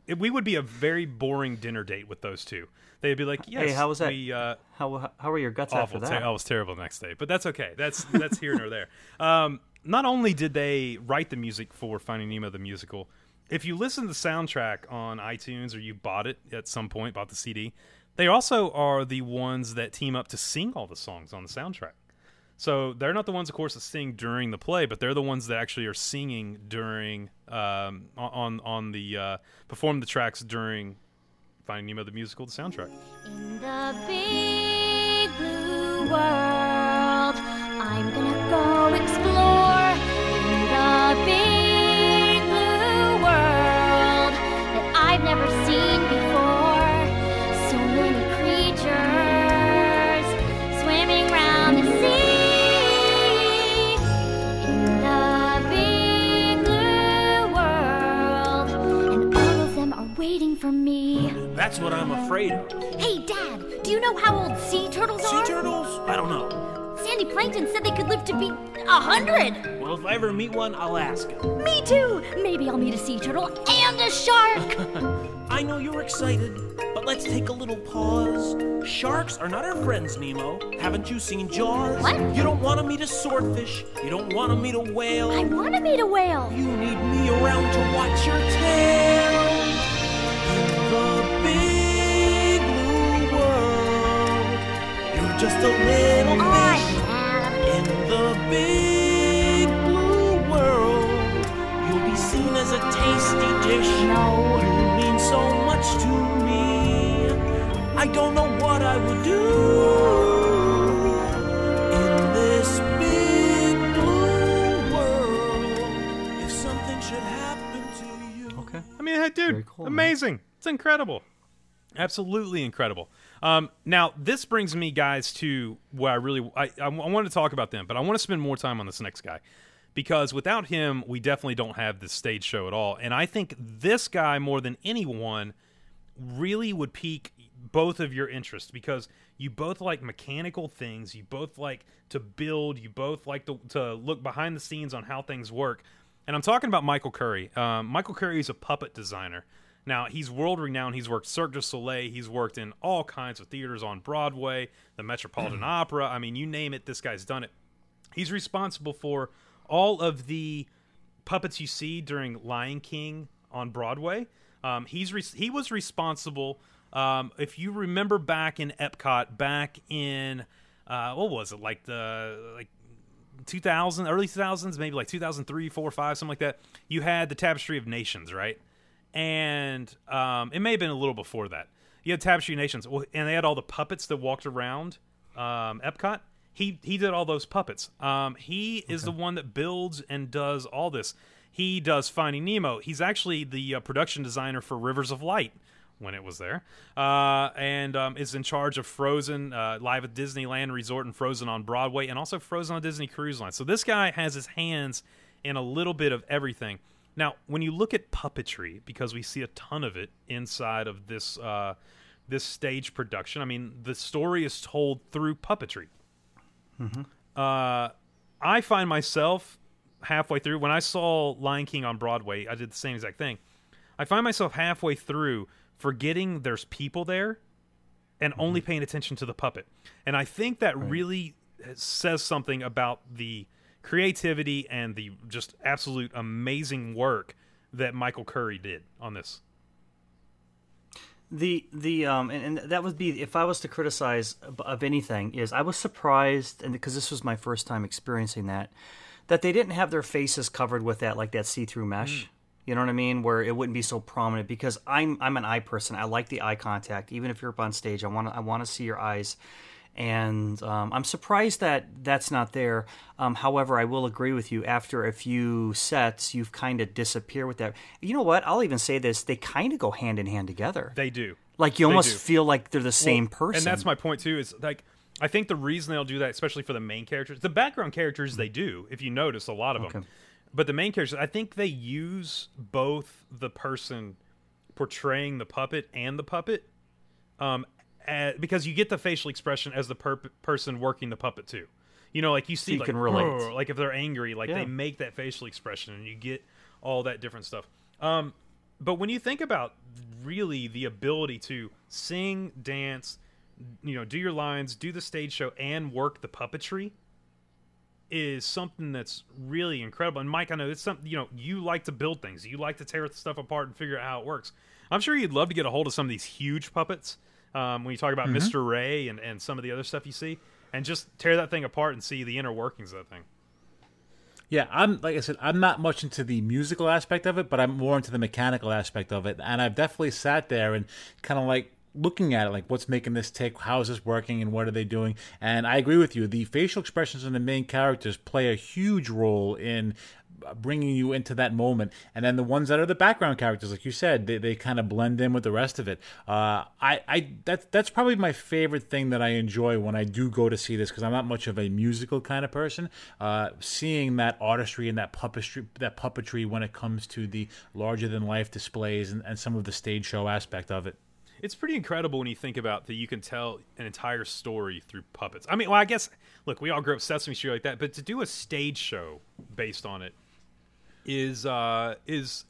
It, we would be a very boring dinner date with those two. They'd be like, "Yes, hey, how was that? We, uh, how how were your guts awful. after that? Ter- I was terrible the next day, but that's okay. That's that's here nor there. Um, not only did they write the music for Finding Nemo the musical, if you listen to the soundtrack on iTunes or you bought it at some point, bought the CD, they also are the ones that team up to sing all the songs on the soundtrack. So they're not the ones, of course, that sing during the play, but they're the ones that actually are singing during um, on on the uh, perform the tracks during Finding Nemo the musical, the soundtrack. In the big blue world, I'm gonna go explore. That's what I'm afraid of. Hey, Dad, do you know how old sea turtles Sea are? Sea turtles? I don't know. Sandy Plankton said they could live to be a hundred. Well, if I ever meet one, I'll ask him. Me too. Maybe I'll meet a sea turtle and a shark. I know you're excited, but let's take a little pause. Sharks are not our friends, Nemo. Haven't you seen Jaws? What? You don't want to meet a swordfish. You don't want to meet a whale. I want to meet a whale. You need me around to watch your tail. Just a little fish. In the big blue world, you'll be seen as a tasty dish. No. You mean so much to me. I don't know what I would do in this big blue world if something should happen to you. okay. I mean, dude, Very cool, man. amazing. It's incredible. Absolutely incredible. Um, now, this brings me, guys, to where I really I, I, want to talk about them, but I want to spend more time on this next guy because without him, we definitely don't have this stage show at all. And I think this guy, more than anyone, really would pique both of your interests because you both like mechanical things, you both like to build, you both like to, to look behind the scenes on how things work. And I'm talking about Michael Curry. Um, Michael Curry is a puppet designer. Now, he's world renowned. He's worked Cirque du Soleil. He's worked in all kinds of theaters on Broadway, the Metropolitan Opera. I mean, you name it, this guy's done it. He's responsible for all of the puppets you see during Lion King on Broadway. Um, he's re- he was responsible. Um, if you remember back in Epcot, back in uh, what was it like the like 2000 early 2000s maybe like 2003 4 5 something like that you had the tapestry of nations right and um, it may have been a little before that. You had tapestry nations and they had all the puppets that walked around um, epcot. He he did all those puppets. Um, he is the one that builds and does all this. He does finding nemo. He's actually the uh, production designer for rivers of light when it was there, uh, and um, is in charge of Frozen uh, live at Disneyland Resort and Frozen on Broadway, and also Frozen on Disney Cruise Line. So this guy has his hands in a little bit of everything. Now, when you look at puppetry, because we see a ton of it inside of this uh, this stage production, I mean, the story is told through puppetry. Uh, I find myself halfway through when I saw Lion King on Broadway, I did the same exact thing. I find myself halfway through forgetting there's people there and only paying attention to the puppet. And I think that really says something about the creativity and the just absolute amazing work that Michael Curry did on this. The the um and, and that would be if I was to criticize of- of anything is I was surprised and because this was my first time experiencing that that they didn't have their faces covered with that like that see-through mesh. You know what I mean? Where it wouldn't be so prominent because I'm I'm an eye person. I like the eye contact. Even if you're up on stage, I want I want to see your eyes. And um, I'm surprised that that's not there. Um, however, I will agree with you. After a few sets, you've kind of disappear with that. You know what? I'll even say this: they kind of go hand in hand together. They do. like you They almost do. feel like they're the same Well, person. And that's my point too. Is like I think the reason they'll do that, especially for the main characters, the background characters they do. If you notice, a lot of them. But the main characters, I think they use both the person portraying the puppet and the puppet, um, because you get the facial expression as the per- person working the puppet too. You know, like you see, you like, can relate. Like if they're angry, like Yeah. they make that facial expression, and you get all that different stuff. Um, but when you think about really the ability to sing, dance, you know, do your lines, do the stage show, and work the puppetry, is something that's really incredible. And Mike, I know it's something you know you like to build things, you like to tear stuff apart and figure out how it works. I'm sure you'd love to get a hold of some of these huge puppets. Um, when you talk about Mm-hmm. Mr. Ray and, and some of the other stuff you see, and just tear that thing apart and see the inner workings of that thing. Yeah, I'm like I said, I'm not much into the musical aspect of it, but I'm more into the mechanical aspect of it. And I've definitely sat there and kind of like looking at it, like what's making this tick, how is this working, and what are they doing? And I agree with you. The facial expressions in the main characters play a huge role in bringing you into that moment. And then the ones that are the background characters like you said they, they kind of blend in with the rest of it. Uh, I, I that's that's probably my favorite thing that I enjoy when I do go to see this because I'm not much of a musical kind of person. Uh, seeing that artistry and that puppetry that puppetry when it comes to the larger than life displays and, and some of the stage show aspect of it It's pretty incredible when you think about that you can tell an entire story through puppets. I mean, well, I guess look, we all grew up Sesame Street like that, but to do a stage show based on it is uh is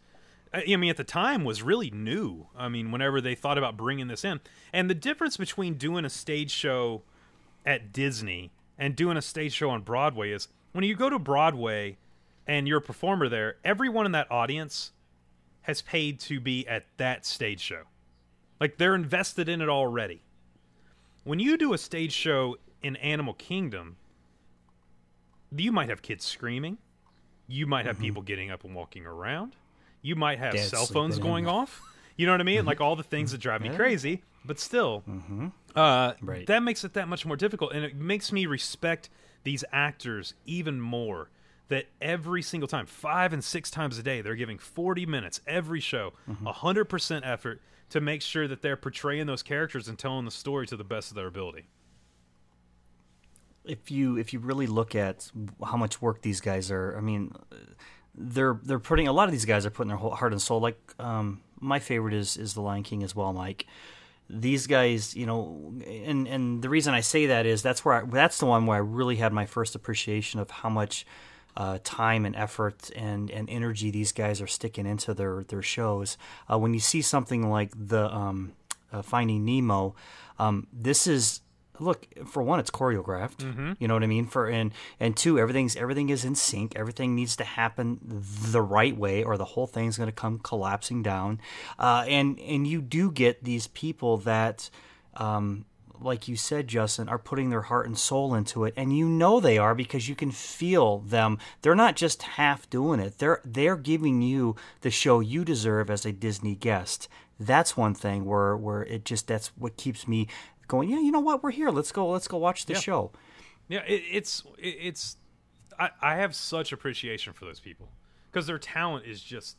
I I mean at the time was really new. I mean, whenever they thought about bringing this in. And the difference between doing a stage show at Disney and doing a stage show on Broadway is when you go to Broadway and you're a performer there, everyone in that audience has paid to be at that stage show. Like they're invested in it already. When you do a stage show in Animal Kingdom, you might have kids screaming. You might have people mm-hmm. getting up and walking around. You might have Dads cell phones going in. off. You know what I mean? Like all the things that drive me crazy. But still, mm-hmm. uh, Right. that makes it that much more difficult, and it makes me respect these actors even more. That every single time, five and six times a day, they're giving forty minutes every show, mm-hmm. 100 percent effort to make sure that they're portraying those characters and telling the story to the best of their ability. if you if you really look at how much work these guys are, I mean, they're they're putting a lot of these guys are putting their whole heart and soul. Like um, my favorite is is the Lion King as well, Mike. These guys, you know, and and the reason I say that is that's where I, that's the one where I really had my first appreciation of how much uh, time and effort and, and energy these guys are sticking into their their shows. Uh, when you see something like the um, uh, Finding Nemo, um, this is look for one it's choreographed. You know what i mean? For and and two everything's everything is in sync. Everything needs to happen the right way or the whole thing's going to come collapsing down. Uh, and and you do get these people that um, like you said justin are putting their heart and soul into it and you know they are because you can feel them they're not just half doing it they're they're giving you the show you deserve as a disney guest that's one thing where where it just that's what keeps me going yeah you know what we're here let's go let's go watch the Yeah. show Yeah, it, it's it, it's I, I have such appreciation for those people because their talent is just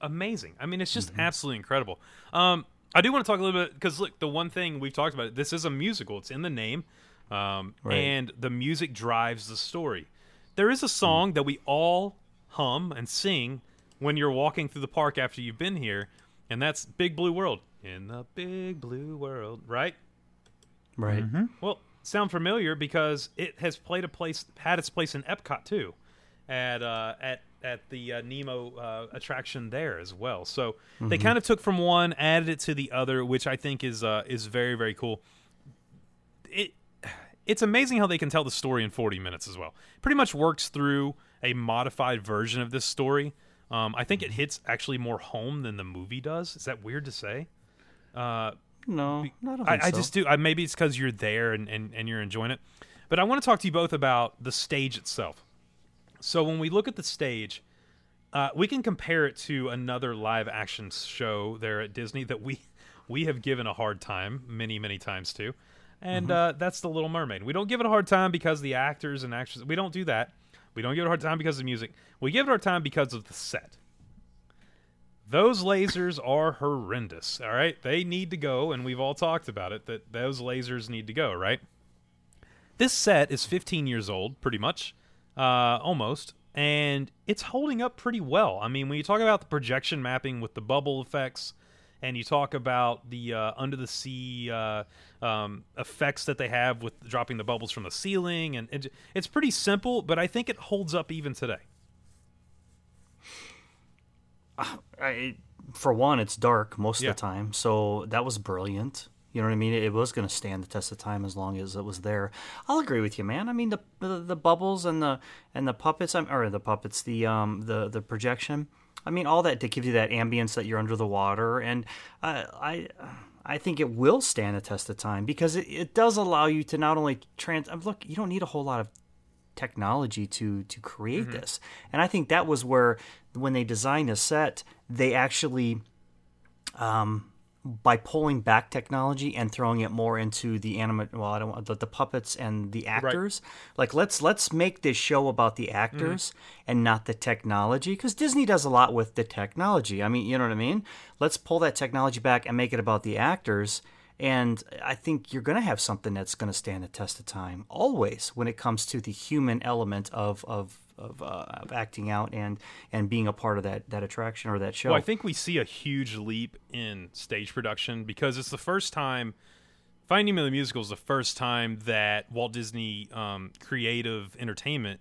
amazing. I mean, it's just Mm-hmm. absolutely incredible. Um, I do want to talk a little bit because look, the one thing we've talked about this is a musical. It's in the name, um, Right. and the music drives the story. There is a song that we all hum and sing when you're walking through the park after you've been here, and that's "Big Blue World." In the big blue world, right? right Well, sound familiar because it has played a place, had its place in Epcot too, at uh, at at the uh, Nemo uh, attraction there as well. So they kind of took from one, added it to the other, which I think is uh, is very very cool. It it's amazing how they can tell the story in 40 minutes as well. Pretty much works through a modified version of this story. Um, I think it hits actually more home than the movie does. Is that weird to say? Uh, no I, don't I, think I so. just do. I, maybe it's because you're there and, and, and you're enjoying it. But I want to talk to you both about the stage itself. So when we look at the stage, uh, we can compare it to another live action show there at Disney that we we have given a hard time many many times to. and Mm-hmm. uh, that's the Little Mermaid. We don't give it a hard time because the actors and actresses. We don't do that. We don't give it a hard time because of the music. We give it a hard time because of the set. Those lasers are horrendous. All right, they need to go, and we've all talked about it. That those lasers need to go. Right. This set is 15 years old, pretty much, uh, almost, and it's holding up pretty well. I mean, when you talk about the projection mapping with the bubble effects, and you talk about the uh, under the sea uh, um, effects that they have with dropping the bubbles from the ceiling, and it, it's pretty simple, but I think it holds up even today. I, for one, it's dark most Yeah. of the time, so that was brilliant. You know what I mean? It was going to stand the test of time as long as it was there. I'll agree with you, man. I mean, the the, the bubbles and the and the puppets, I'm- or the puppets, the um the the projection. I mean, all that to give you that ambience that you're under the water, and uh, I I think it will stand the test of time because it, it does allow you to not only trans. Look, you don't need a whole lot of technology to to create this and i think that was where when they designed a set they actually um by pulling back technology and throwing it more into the anima well i don't want the, the puppets and the actors. Like let's let's make this show about the mm-hmm. actors and not the technology because disney does a lot with the technology. I mean you know what i mean? Let's pull that technology back and make it about the actors and I think you're going to have something that's going to stand the test of time always when it comes to the human element of of of, uh, of acting out and and being a part of that that attraction or that show. Well, I think we see a huge leap in stage production because it's the first time. Finding Nemo the musical is the first time that Walt Disney um, Creative Entertainment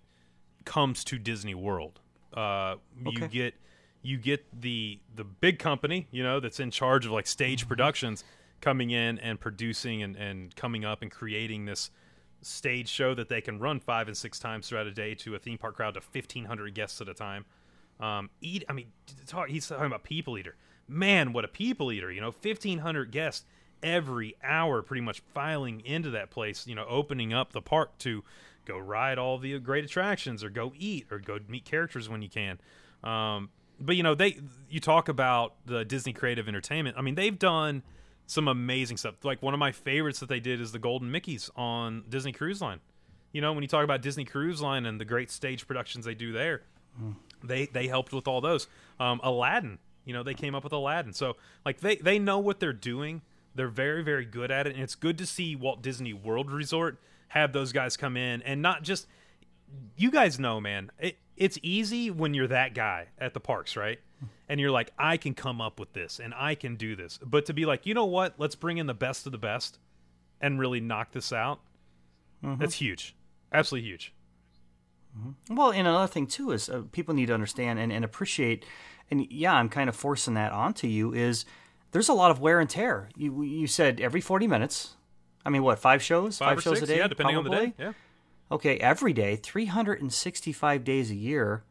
comes to Disney World. Uh, You get you get the the big company, you know, that's in charge of like stage productions coming in and producing and, and coming up and creating this stage show that they can run five and six times throughout a day to a theme park crowd to 1500 guests at a time. Um, eat i mean talk, he's talking about people eater. Man what a people eater you know 1500 guests every hour pretty much filing into that place you know opening up the park to go ride all the great attractions or go eat or go meet characters when you can. Um, but you know they you talk about the disney creative entertainment. I mean they've done some amazing stuff. Like one of my favorites that they did is the golden mickeys on disney cruise line. You know when you talk about disney cruise line and the great stage productions they do there they they helped with all those. Um, aladdin you know they came up with aladdin. So like they they know what they're doing. They're very very good at it. And it's good to see walt disney world resort have those guys come in and not just you guys know man it, it's easy when you're that guy at the parks right and you're like i can come up with this and i can do this but to be like you know what let's bring in the best of the best and really knock this out that's huge absolutely huge Well, and another thing too is uh, people need to understand and, and appreciate, and yeah, I'm kind of forcing that onto you. Is there's a lot of wear and tear. You you said every 40 minutes. I mean, what five shows? five, or shows six a day. yeah depending on the day yeah Okay, every day, 365 days a year.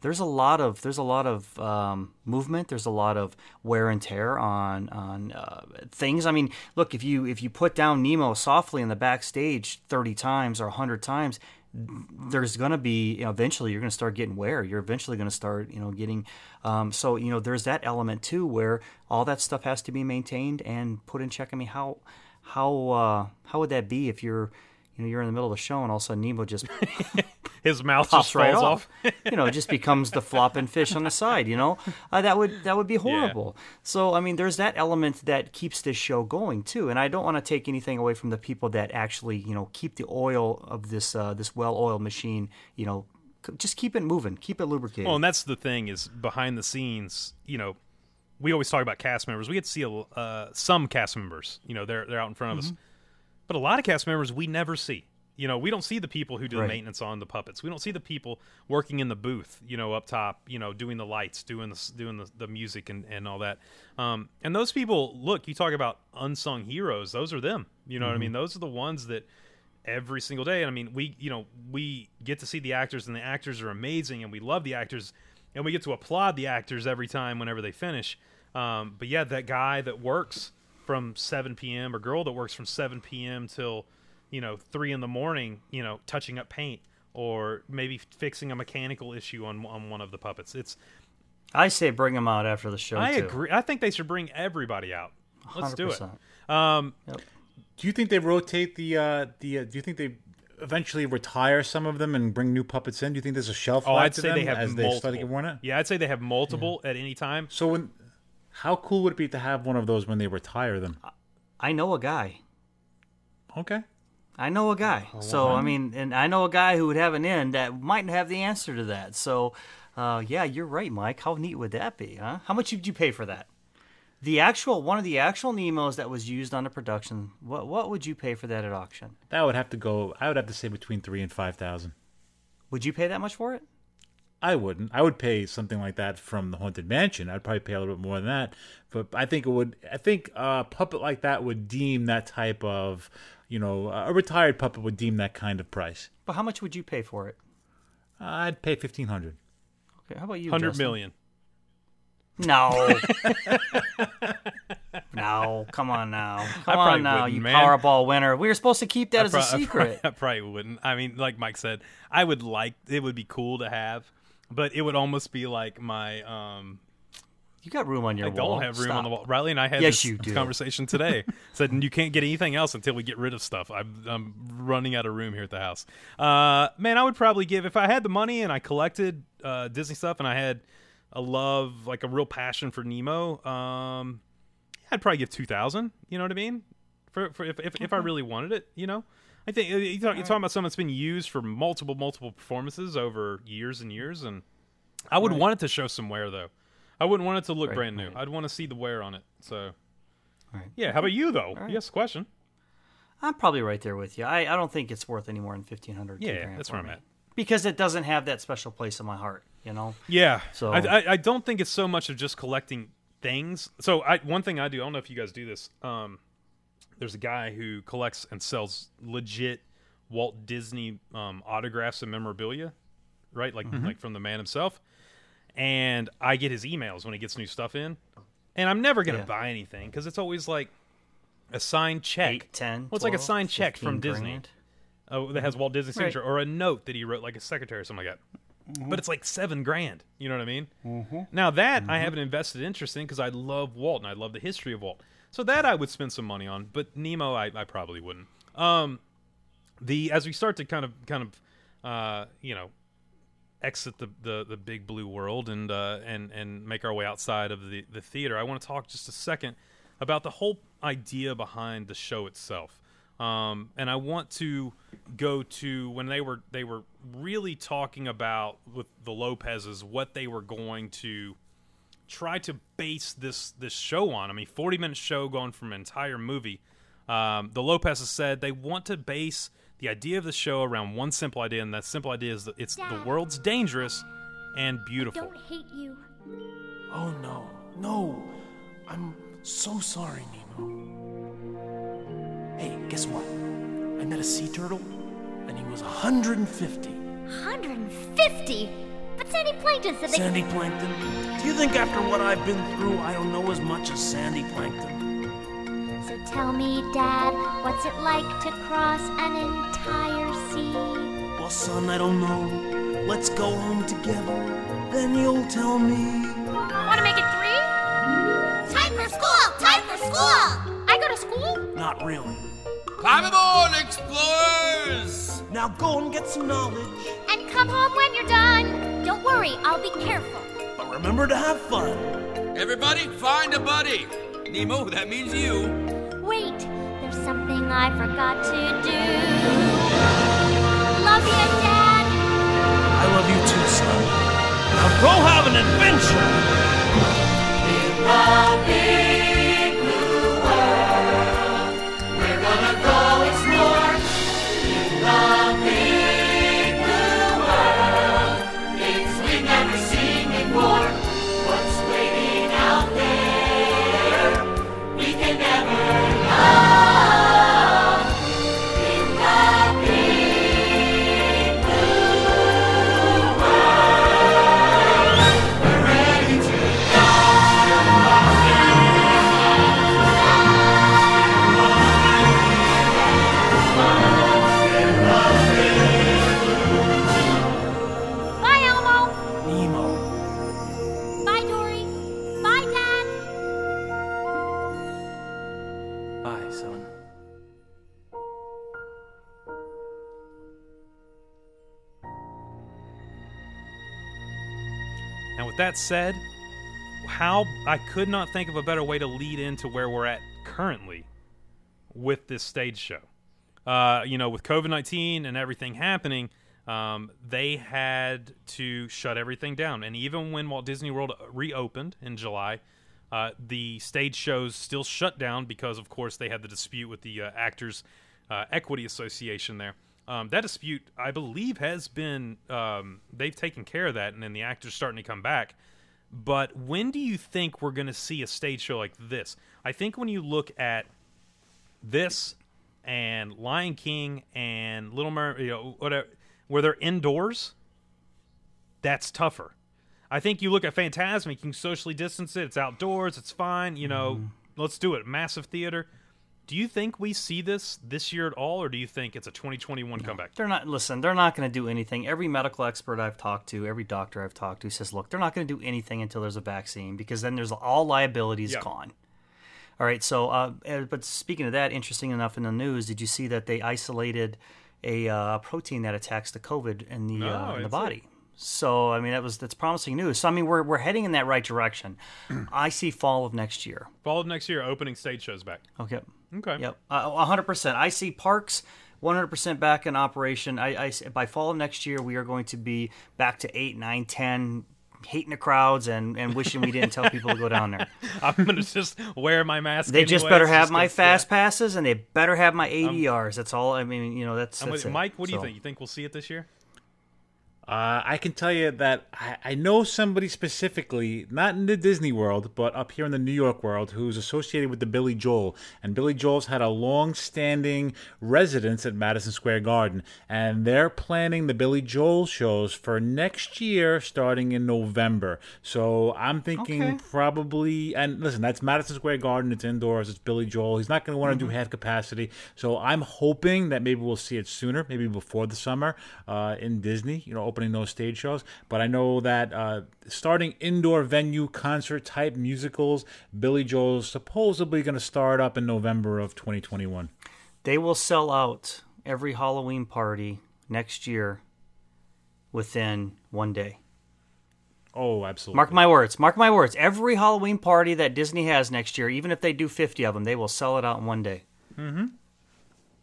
There's a lot of there's a lot of um, movement. There's a lot of wear and tear on on uh, things. I mean, look if you if you put down Nemo softly in the backstage 30 times or 100 times, there's going to be you know, eventually you're going to start getting wear. You're eventually going to start you know getting um, so you know there's that element too where all that stuff has to be maintained and put in check. I mean, how how uh, how would that be if you're you know you're in the middle of the show and all of a sudden Nemo just his mouth pops just right falls off. off. you know, it just becomes the flopping fish on the side. You know, uh, that would that would be horrible. So I mean, there's that element that keeps this show going too. And I don't want to take anything away from the people that actually you know keep the oil of this uh, this well-oiled machine. You know, c- just keep it moving, keep it lubricated. Well, and that's the thing is behind the scenes. You know, we always talk about cast members. We get to see a, uh, some cast members. You know, they're they're out in front of Mm-hmm. us, but a lot of cast members we never see. You know, we don't see the people who do the maintenance on the puppets. We don't see the people working in the booth. You know, up top. You know, doing the lights, doing the doing the, the music and, and all that. Um, and those people, look, you talk about unsung heroes. Those are them. You know what I Mm-hmm. mean? Those are the ones that every single day. And I mean, we you know we get to see the actors, and the actors are amazing, and we love the actors, and we get to applaud the actors every time whenever they finish. Um, but yeah, that guy that works from 7 p.m. or girl that works from 7 p.m. till you know three in the morning, you know, touching up paint or maybe fixing a mechanical issue on on one of the puppets. It's I say bring them out after the show. I too. agree. I think they should bring everybody out. Let's do it. Um, Yep. Do you think they rotate the uh, the? Uh, do you think they eventually retire some of them and bring new puppets in? Do you think there's a shelf Oh, life I'd to say them they have as they multiple. start to get worn out? Yeah, I'd say they have multiple at any time. So when, how cool would it be to have one of those when they retire them? I know a guy. Okay. I know a guy. so I mean, and I know a guy who would have an end that might have the answer to that. So, uh, yeah, you're right, Mike. How neat would that be, huh? How much did you pay for that? The actual one of the actual Nemos that was used on the production. What what would you pay for that at auction? That would have to go. I would have to say between three and five thousand. Would you pay that much for it? I wouldn't. I would pay something like that from the Haunted Mansion. I'd probably pay a little bit more than that. But I think it would. I think a puppet like that would deem that type of, you know, a retired puppet would deem that kind of price. But how much would you pay for it? I'd pay fifteen hundred. Okay, how about you? Hundred Justin? No. no, come on now. Come on now, you man. Powerball winner. We were supposed to keep that I as a a I prob- secret. I probably wouldn't. I mean, like Mike said, I would like it would be cool to have, but it would almost be like my um You got room on your I wall. don't have room on the Stop. wall. Riley and I had Yes, this conversation today. Said you can't get anything else until we get rid of stuff. I'm, I'm running out of room here at the house. Uh, man, I would probably give if I had the money and I collected uh, Disney stuff and I had a love, like a real passion for Nemo. Um, I'd probably give two thousand. You know what I mean? For, for if if, if I really wanted it, you know. I think uh, you talk, you're talking about something that's been used for multiple multiple performances over years and years, and I would Right. want it to show some wear though. I wouldn't want it to look Right, brand new. right. I'd want to see the wear on it. So, Right. yeah. How about you though? Yes, question. I'm probably right there with you. I, I don't think it's worth any more than fifteen hundred. Yeah, that's where I'm at. Because it doesn't have that special place in my heart. You know. Yeah. So- I, I I don't think it's so much of just collecting things. So I one thing I do. I don't know if you guys do this. Um, there's a guy who collects and sells legit Walt Disney um, autographs and memorabilia, right? Like Mm-hmm. like from the man himself. And I get his emails when he gets new stuff in, and I'm never gonna Yeah. buy anything because it's always like a signed check. Eight, 10, Well, it's like a signed check from 15 Disney. grand. Oh, that has Walt Disney's Right. signature, or a note that he wrote, like a secretary or something like that. But it's like seven grand. You know what I mean? Mm-hmm. Now that I have an invested interest in because I love Walt and I love the history of Walt. So that I would spend some money on. But Nemo, I, I probably wouldn't. Um, the as we start to kind of kind of uh, you know exit the, the, the big blue world and uh, and and make our way outside of the, the theater, I want to talk just a second about the whole idea behind the show itself. Um, and I want to go to when they were they were really talking about with the Lopez's what they were going to try to base this this show on. I mean, forty minute show going from an entire movie. Um, the Lopez's said they want to base the idea of the show around one simple idea, and that simple idea is that it's the world's dangerous and beautiful. I Don't hate you. Oh no, no. I'm so sorry, Nemo. Hey, guess what? I met a sea turtle, and he was 150. 150? But Sandy Plankton said they Sandy Plankton? Do you think after what I've been through, I don't know as much as Sandy Plankton? So tell me, Dad, what's it like to cross an entire sea? Well, son, I don't know. Let's go home together. Then you'll tell me. Want to make it three? Time for school! Time for school! I go to school? Not really. Climb aboard, explorers! Now go and get some knowledge. And come home when you're done. Don't worry, I'll be careful. But remember to have fun. Everybody, find a buddy. Nemo, that means you. Wait, there's something I forgot to do. Love you, Dad. I love you too, son. Now go have an adventure. We're that said, how I could not think of a better way to lead into where we're at currently with this stage show. Uh, you know, with COVID 19 and everything happening, um, they had to shut everything down. And even when Walt Disney World reopened in July, uh, the stage shows still shut down because, of course, they had the dispute with the uh, Actors uh, Equity Association there. Um, that dispute, I believe, has been um, they've taken care of that, and then the actors starting to come back. But when do you think we're going to see a stage show like this? I think when you look at this and Lion King and Little Mermaid, you know, whatever, where they're indoors, that's tougher. I think you look at Fantasmic, you can socially distance it. It's outdoors. It's fine. You know, let's do it. Massive theater. Do you think we see this this year at all, or do you think it's a 2021 comeback? They're not. Listen, they're not going to do anything. Every medical expert I've talked to, every doctor I've talked to says, look, they're not going to do anything until there's a vaccine because then there's all liabilities Yeah. gone. All right. So, uh, but speaking of that, interesting enough in the news, did you see that they isolated a uh, protein that attacks the COVID in the No, uh, in the didn't see it. body? So, I mean, that was that's promising news. So, I mean, we're we're heading in that right direction. I see fall of next year. Fall of next year, opening stage shows back. Okay. Okay. Yep. Uh, hundred percent. I see parks. 100% back in operation. I, I by fall of next year, we are going to be back to eight, nine, ten, hating the crowds and, and wishing we didn't tell people to go down there. I'm gonna just wear my mask. They just anyways, better have just my fast yeah. passes and they better have my ADRs. That's all. I mean, you know, that's, that's. Mike, what do you think? You think we'll see it this year? Uh, I can tell you that I, I know somebody specifically, not in the Disney world, but up here in the New York world, who's associated with the Billy Joel. And Billy Joel's had a long standing residence at Madison Square Garden. And they're planning the Billy Joel shows for next year, starting in November. So I'm thinking Okay. probably, and listen, that's Madison Square Garden. It's indoors. It's Billy Joel. He's not going to want to do half capacity. So I'm hoping that maybe we'll see it sooner, maybe before the summer uh, in Disney. You know, opening those stage shows. But I know that uh, starting indoor venue concert type musicals, Billy Joel's supposedly going to start up in November of 2021. They will sell out every Halloween party next year within one day. Oh, absolutely. Mark my words. Mark my words. Every Halloween party that Disney has next year, even if they do 50 of them, they will sell it out in one day. Mm-hmm.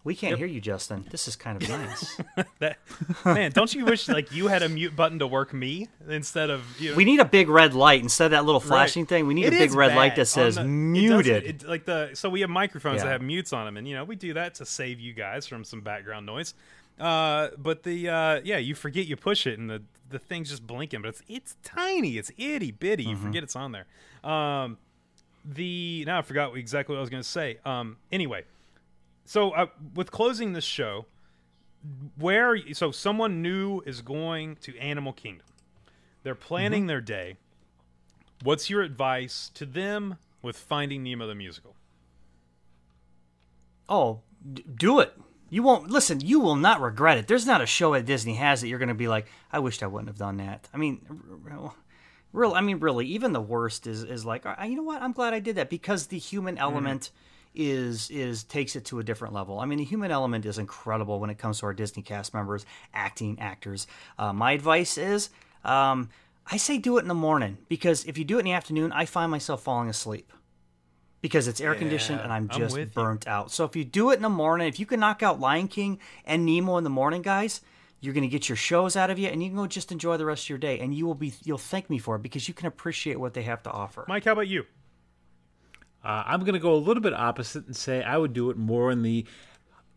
We can't hear you, Justin. This is kind of nice. That man, don't you wish like you had a mute button to work me instead of you? Know, we need a big red light instead of that little Right. flashing thing. We need It a big red light that says the- muted. doesn't- it- like the so we have microphones that have mutes on them, and you know we do that to save you guys from some background noise. Uh, but the uh, yeah, you forget you push it, and the the thing's just blinking, but it's it's tiny, it's itty bitty. You Mm-hmm. forget it's on there. Um, the now I forgot exactly what I was going to say. Um, anyway, so uh, with closing this show, where so someone new is going to Animal Kingdom. They're planning Mm-hmm. their day. What's your advice to them with Finding Nemo the musical? oh, d- do it. You won't listen. You will not regret it. There's not a show that Disney has that you're going to be like, I wished I wouldn't have done that. I mean, real. I mean, really, even the worst is is like, "Ah, you know what? I'm glad I did that because the human element is is takes it to a different level. I mean, the human element is incredible when it comes to our Disney cast members, acting actors. Uh, my advice is, um, I say do it in the morning because if you do it in the afternoon, I find myself falling asleep because it's air conditioned and I'm I'm just you. burnt out. So if you do it in the morning, if you can knock out Lion King and Nemo in the morning, guys, you're going to get your shows out of you and you can go just enjoy the rest of your day and you will be you'll thank me for it because you can appreciate what they have to offer. Mike, how about you? Uh, I'm going to go a little bit opposite and say I would do it more in the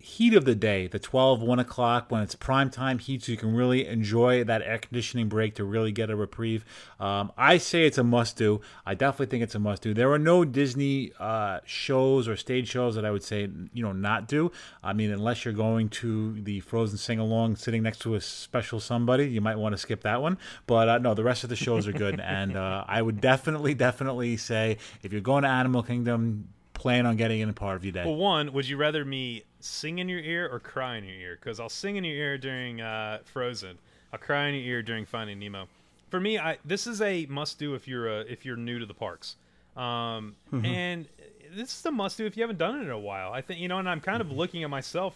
heat of the day, the 12, 1 o'clock, when it's prime time heat, so you can really enjoy that air conditioning break to really get a reprieve. Um, I say it's a must do. I definitely think it's a must do. There are no Disney uh, shows or stage shows that I would say, you know, not do. I mean, unless you're going to the Frozen sing along sitting next to a special somebody, you might want to skip that one. But uh, no, the rest of the shows are good. and uh, I would definitely, definitely say if you're going to Animal Kingdom, plan on getting in a part of your day. Well, one, would you rather me sing in your ear or cry in your ear? Because I'll sing in your ear during uh, Frozen. I'll cry in your ear during Finding Nemo. For me, I this is a must do if you're uh, if you're new to the parks, um, Mhm. and this is a must do if you haven't done it in a while. I think you know, and I'm kind of looking at myself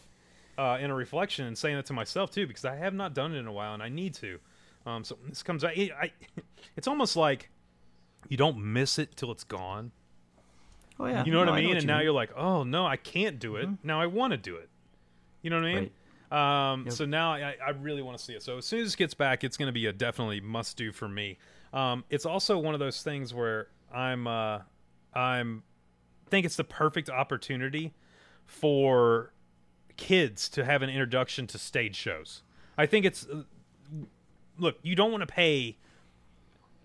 uh, in a reflection and saying that to myself too because I have not done it in a while and I need to. Um, so this comes out. I, I, it's almost like you don't miss it till it's gone. Oh yeah, You know what I mean? what and now mean. you're like, oh no, I can't do it. Now I want to do it. You know what I mean? Um, So now I, I really want to see it. So as soon as it gets back, it's going to be a definitely must do for me. Um, it's also one of those things where I'm uh, I'm think it's the perfect opportunity for kids to have an introduction to stage shows. I think it's uh, look, you don't want to pay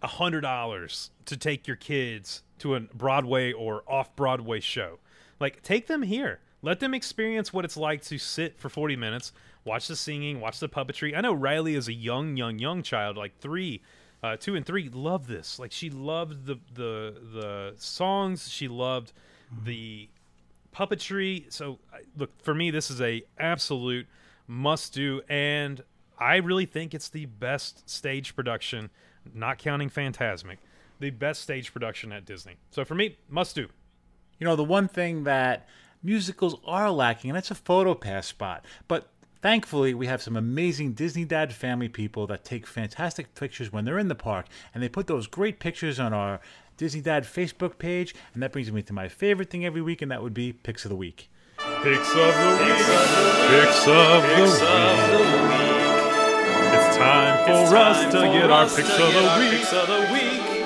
a hundred dollars to take your kids to a Broadway or off Broadway show. Like, take them here. Let them experience what it's like to sit for forty minutes, watch the singing, watch the puppetry. I know Riley is a young, young, young child, like three, uh, two and three, love this. Like, she loved the the the songs. She loved the puppetry. So, look for me, this is a absolute must do, and I really think it's the best stage production, not counting Fantasmic, the best stage production at Disney. So for me, must do. You know, the one thing that musicals are lacking, and that's a photo pass spot. But thankfully, we have some amazing Disney Dad family people that take fantastic pictures when they're in the park, and they put those great pictures on our Disney Dad Facebook page. And that brings me to my favorite thing every week, and that would be Picks of the Week. Picks of the week. Picks of the week. It's time for us to get our picks of the week.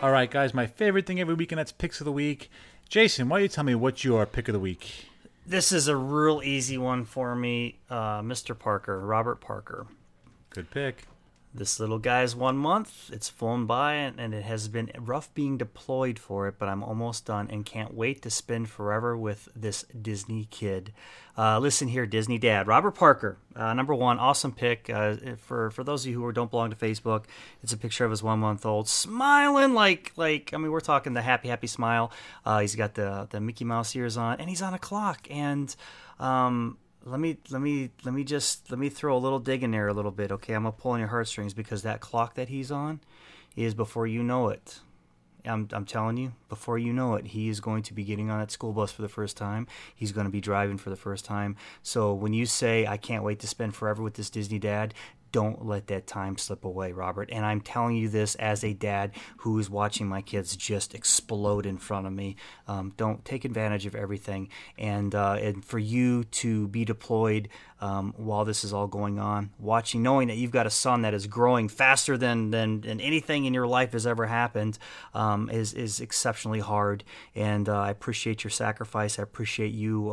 All right, guys, my favorite thing every week, and that's Picks of the Week. Jason, why don't you tell me what's your pick of the week? This is a real easy one for me, uh, Mr. Parker, Robert Parker. Good pick. This little guy's one month. It's flown by, and it has been rough being deployed for it, but I'm almost done and can't wait to spend forever with this Disney kid. Uh, listen here, Disney dad, Robert Parker, uh, number one, awesome pick. Uh, for for those of you who don't belong to Facebook, it's a picture of his one month old smiling like like I mean we're talking the happy happy smile. Uh, he's got the the Mickey Mouse ears on, and he's on a clock and. Um, let me let me let me just let me throw a little dig in there a little bit okay i'm gonna pull on your heartstrings because that clock that he's on is before you know it I'm, I'm telling you, before you know it, he is going to be getting on that school bus for the first time. He's going to be driving for the first time. So when you say, I can't wait to spend forever with this Disney dad, don't let that time slip away, Robert. And I'm telling you this as a dad who is watching my kids just explode in front of me. Um, don't take advantage of everything. And, uh, and for you to be deployed um, while this is all going on, watching, knowing that you've got a son that is growing faster than, than, than anything in your life has ever happened um, is, is exceptionally hard. And uh, I appreciate your sacrifice. I appreciate you.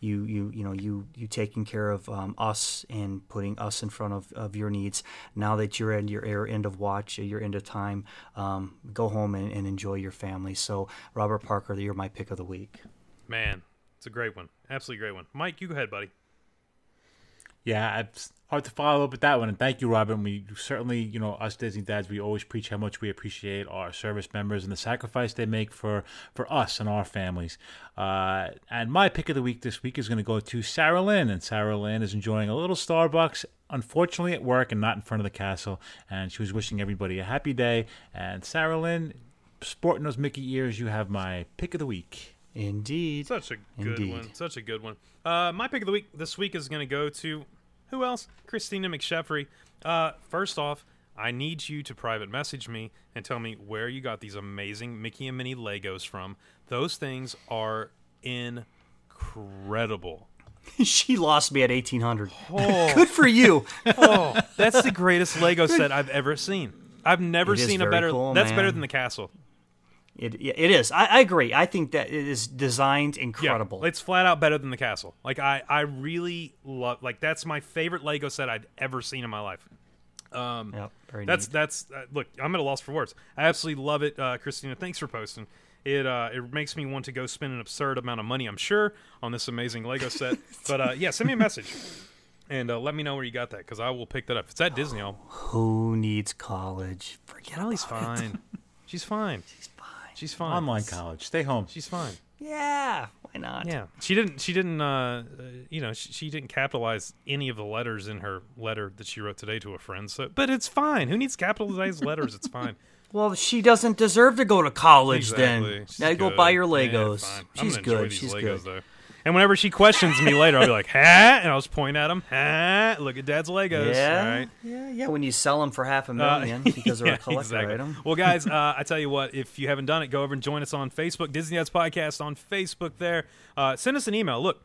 You, you, you know, you, you taking care of um, us and putting us in front of, of your needs. Now that you're at your your end of watch, your end of time, um, go home and, and enjoy your family. So, Robert Parker, you're my pick of the week. Man, it's a great one. Absolutely great one. Mike, you go ahead, buddy. Yeah, it's hard to follow up with that one. And thank you, Robin. We certainly, you know, us Disney dads, we always preach how much we appreciate our service members and the sacrifice they make for for us and our families. Uh, and my pick of the week this week is going to go to Sarah Lynn, and Sarah Lynn is enjoying a little Starbucks. Unfortunately, at work and not in front of the castle, and she was wishing everybody a happy day. And Sarah Lynn, sporting those Mickey ears, you have my pick of the week. Indeed. Such a good Indeed. one. Such a good one. Uh, my pick of the week this week is going to go to who else? Christina McSheffrey. Uh, first off, I need you to private message me and tell me where you got these amazing Mickey and Minnie Legos from. Those things are incredible. she lost me at 1800. Oh. Good for you. oh, that's the greatest Lego set I've ever seen. I've never It seen a better. cool, that's better than the castle. It, it is. I, I agree. I think that it is designed incredible. Yeah, it's flat out better than the castle. Like I, I really love. Like that's my favorite Lego set I'd ever seen in my life. Um, Yep, very that's neat. that's uh, look. I'm at a loss for words. I absolutely love it, uh, Christina. Thanks for posting. It uh, it makes me want to go spend an absurd amount of money. I'm sure on this amazing Lego set. but uh, yeah, send me a message and uh, let me know where you got that because I will pick that up. If it's at Disney, I'll. Who needs college? Forget it. fine. She's fine. She's fine. She's fine. Online college, stay home. She's fine. Yeah, why not? Yeah, she didn't. She didn't. Uh, uh, you know, she, she didn't capitalize any of the letters in her letter that she wrote today to a friend. So, but it's fine. Who needs capitalized letters? It's fine. Well, she doesn't deserve to go to college Exactly. then. She's Now you go buy your Legos. fine. I'm She's good. She's Legos, good. Though. And whenever she questions me later, I'll be like, "Ha!" and I'll just point at him. Ha! Look at Dad's Legos. Yeah, right. yeah, yeah. When you sell them for half a Uh, million because they're yeah, a collector exactly. item. Well, guys, uh, I tell you what, if you haven't done it, go over and join us on Facebook, Disney Dads Podcast on Facebook there. Uh, send us an email. Look,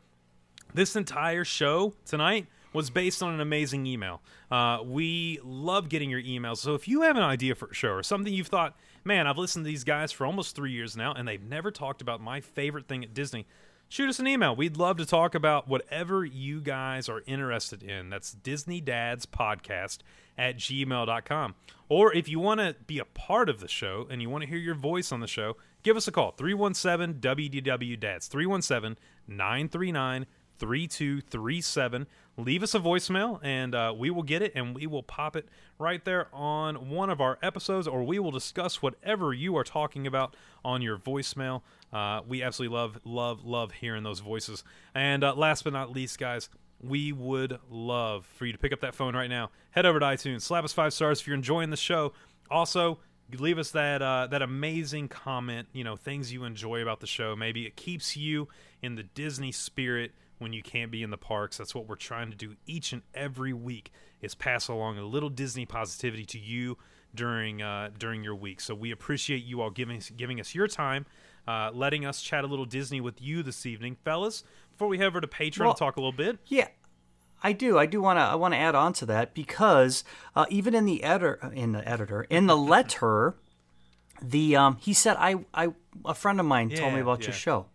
this entire show tonight was based on an amazing email. Uh, we love getting your emails. So if you have an idea for a show or something you've thought, man, I've listened to these guys for almost three years now, and they've never talked about my favorite thing at Disney. Shoot us an email. We'd love to talk about whatever you guys are interested in. That's Disney Dads Podcast at gmail.com. Or if you want to be a part of the show and you want to hear your voice on the show, give us a call 317 WDW Dads 317 939 3237. Leave us a voicemail and uh, we will get it and we will pop it right there on one of our episodes or we will discuss whatever you are talking about on your voicemail. Uh, we absolutely love, love, love hearing those voices. And uh, last but not least, guys, we would love for you to pick up that phone right now. Head over to iTunes, slap us five stars if you're enjoying the show. Also, leave us that uh, that amazing comment. You know, things you enjoy about the show. Maybe it keeps you in the Disney spirit when you can't be in the parks. That's what we're trying to do each and every week. Is pass along a little Disney positivity to you during uh, during your week. So we appreciate you all giving giving us your time, uh, letting us chat a little Disney with you this evening, fellas. Before we head over to Patreon Well- to talk a little bit. Yeah, I do. I do want to. I want to add on to that because uh, even in the editor, in the editor, in the letter, the um, he said, "I, I, a friend of mine told me about yeah. your show."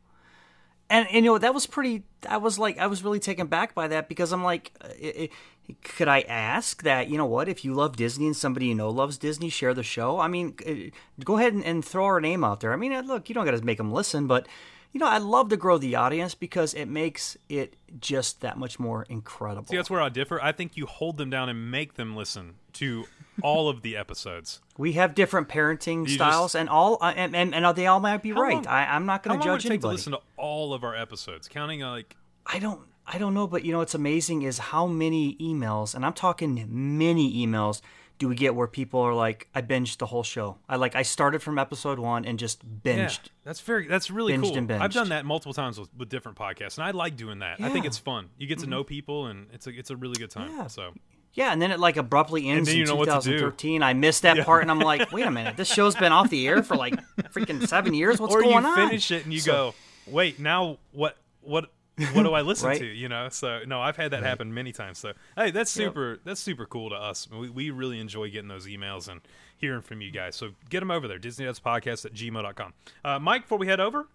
And, and you know that was pretty. I was like, I was really taken back by that because I'm like, uh, i i could I ask that? You know what? If you love Disney and somebody you know loves Disney, share the show. I mean, uh, go ahead and, and throw our name out there. I mean, uh, look, you don't got to make them listen, but you know, I love to grow the audience because it makes it just that much more incredible. See, that's where I differ. I think you hold them down and make them listen to all of the episodes. We have different parenting You styles, just- and all, uh, and, and and they all might be right. long- I, I'm not going to judge take to listen to all of our episodes, counting like I don't, I don't know, but you know what's amazing is how many emails, and I'm talking many emails, do we get where people are like, I binged the whole show. I like, I started from episode one and just binged. Yeah, that's very that's really Binged cool. and I've done that multiple times with, with different podcasts, and I like doing that. I think Mm-hmm. it's fun. You get to know people, and it's a it's a really good time. Yeah. So Yeah, and then it like abruptly ends in know what to do. 2013. I missed that Yeah. part, and I'm like, wait a minute, this show's been off the air for like freaking seven years. What's or going on? Or you on? finish it and you So- go, wait, now what what what do I listen Right. to? You know, so no, I've had that happen many times. So hey, that's Yep. super. That's super cool to us. We, we really enjoy getting those emails and hearing from you guys. So get them over there. Disney Dads Podcast at gmail.com. Uh, Mike, before we head over,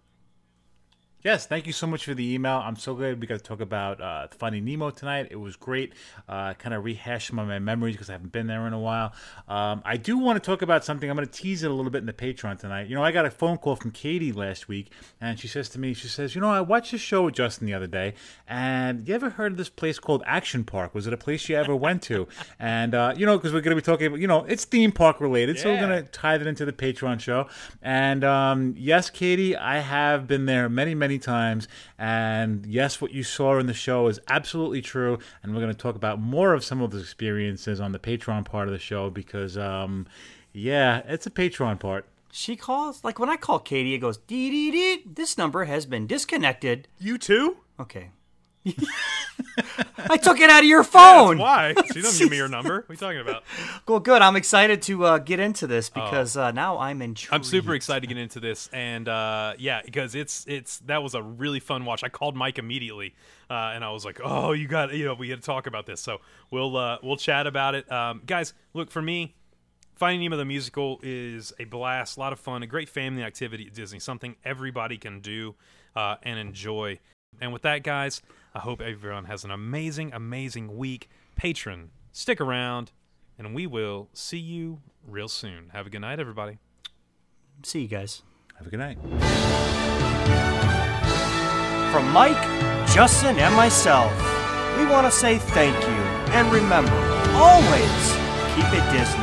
Yes, thank you so much for the email. I'm so glad we got to talk about uh, Finding Nemo tonight. It was great. Uh, kind of rehash some of my memories because I haven't been there in a while. Um, I do want to talk about something. I'm going to tease it a little bit in the Patreon tonight. You know, I got a phone call from Katie last week, and she says to me, she says, you know, I watched a show with Justin the other day, and you ever heard of this place called Action Park? Was it a place you ever went to? And uh, you know, because we're going to be talking about, you know, it's theme park related, so we're going to tie that into the Patreon show. And um, yes, Katie, I have been there many, many times. And yes, what you saw in the show is absolutely true. And we're going to talk about more of some of those experiences on the Patreon part of the show because, um, yeah, it's a Patreon part. She calls like when I call Katie, it goes dee dee dee. This number has been disconnected. you too. Okay. I took it out of your phone. Why? She doesn't give me your number. What are you talking about? Well, good. I'm excited to uh, get into this because uh, now I'm intrigued. Oh. I'm super excited to get into this, and uh, yeah, because it's it's that was a really fun watch. I called Mike immediately, uh, and I was like, "Oh, you got you know we got to talk about this." So we'll uh, we'll chat about it, um, guys. Look for me. Finding Nemo the musical is a blast, a lot of fun, a great family activity at Disney, something everybody can do uh, and enjoy. And with that, guys, I hope everyone has an amazing, amazing week. Patron, stick around, and we will see you real soon. Have a good night, everybody. See you guys. Have a good night. From Mike, Justin, and myself, we want to say thank you. And remember, always keep it Disney.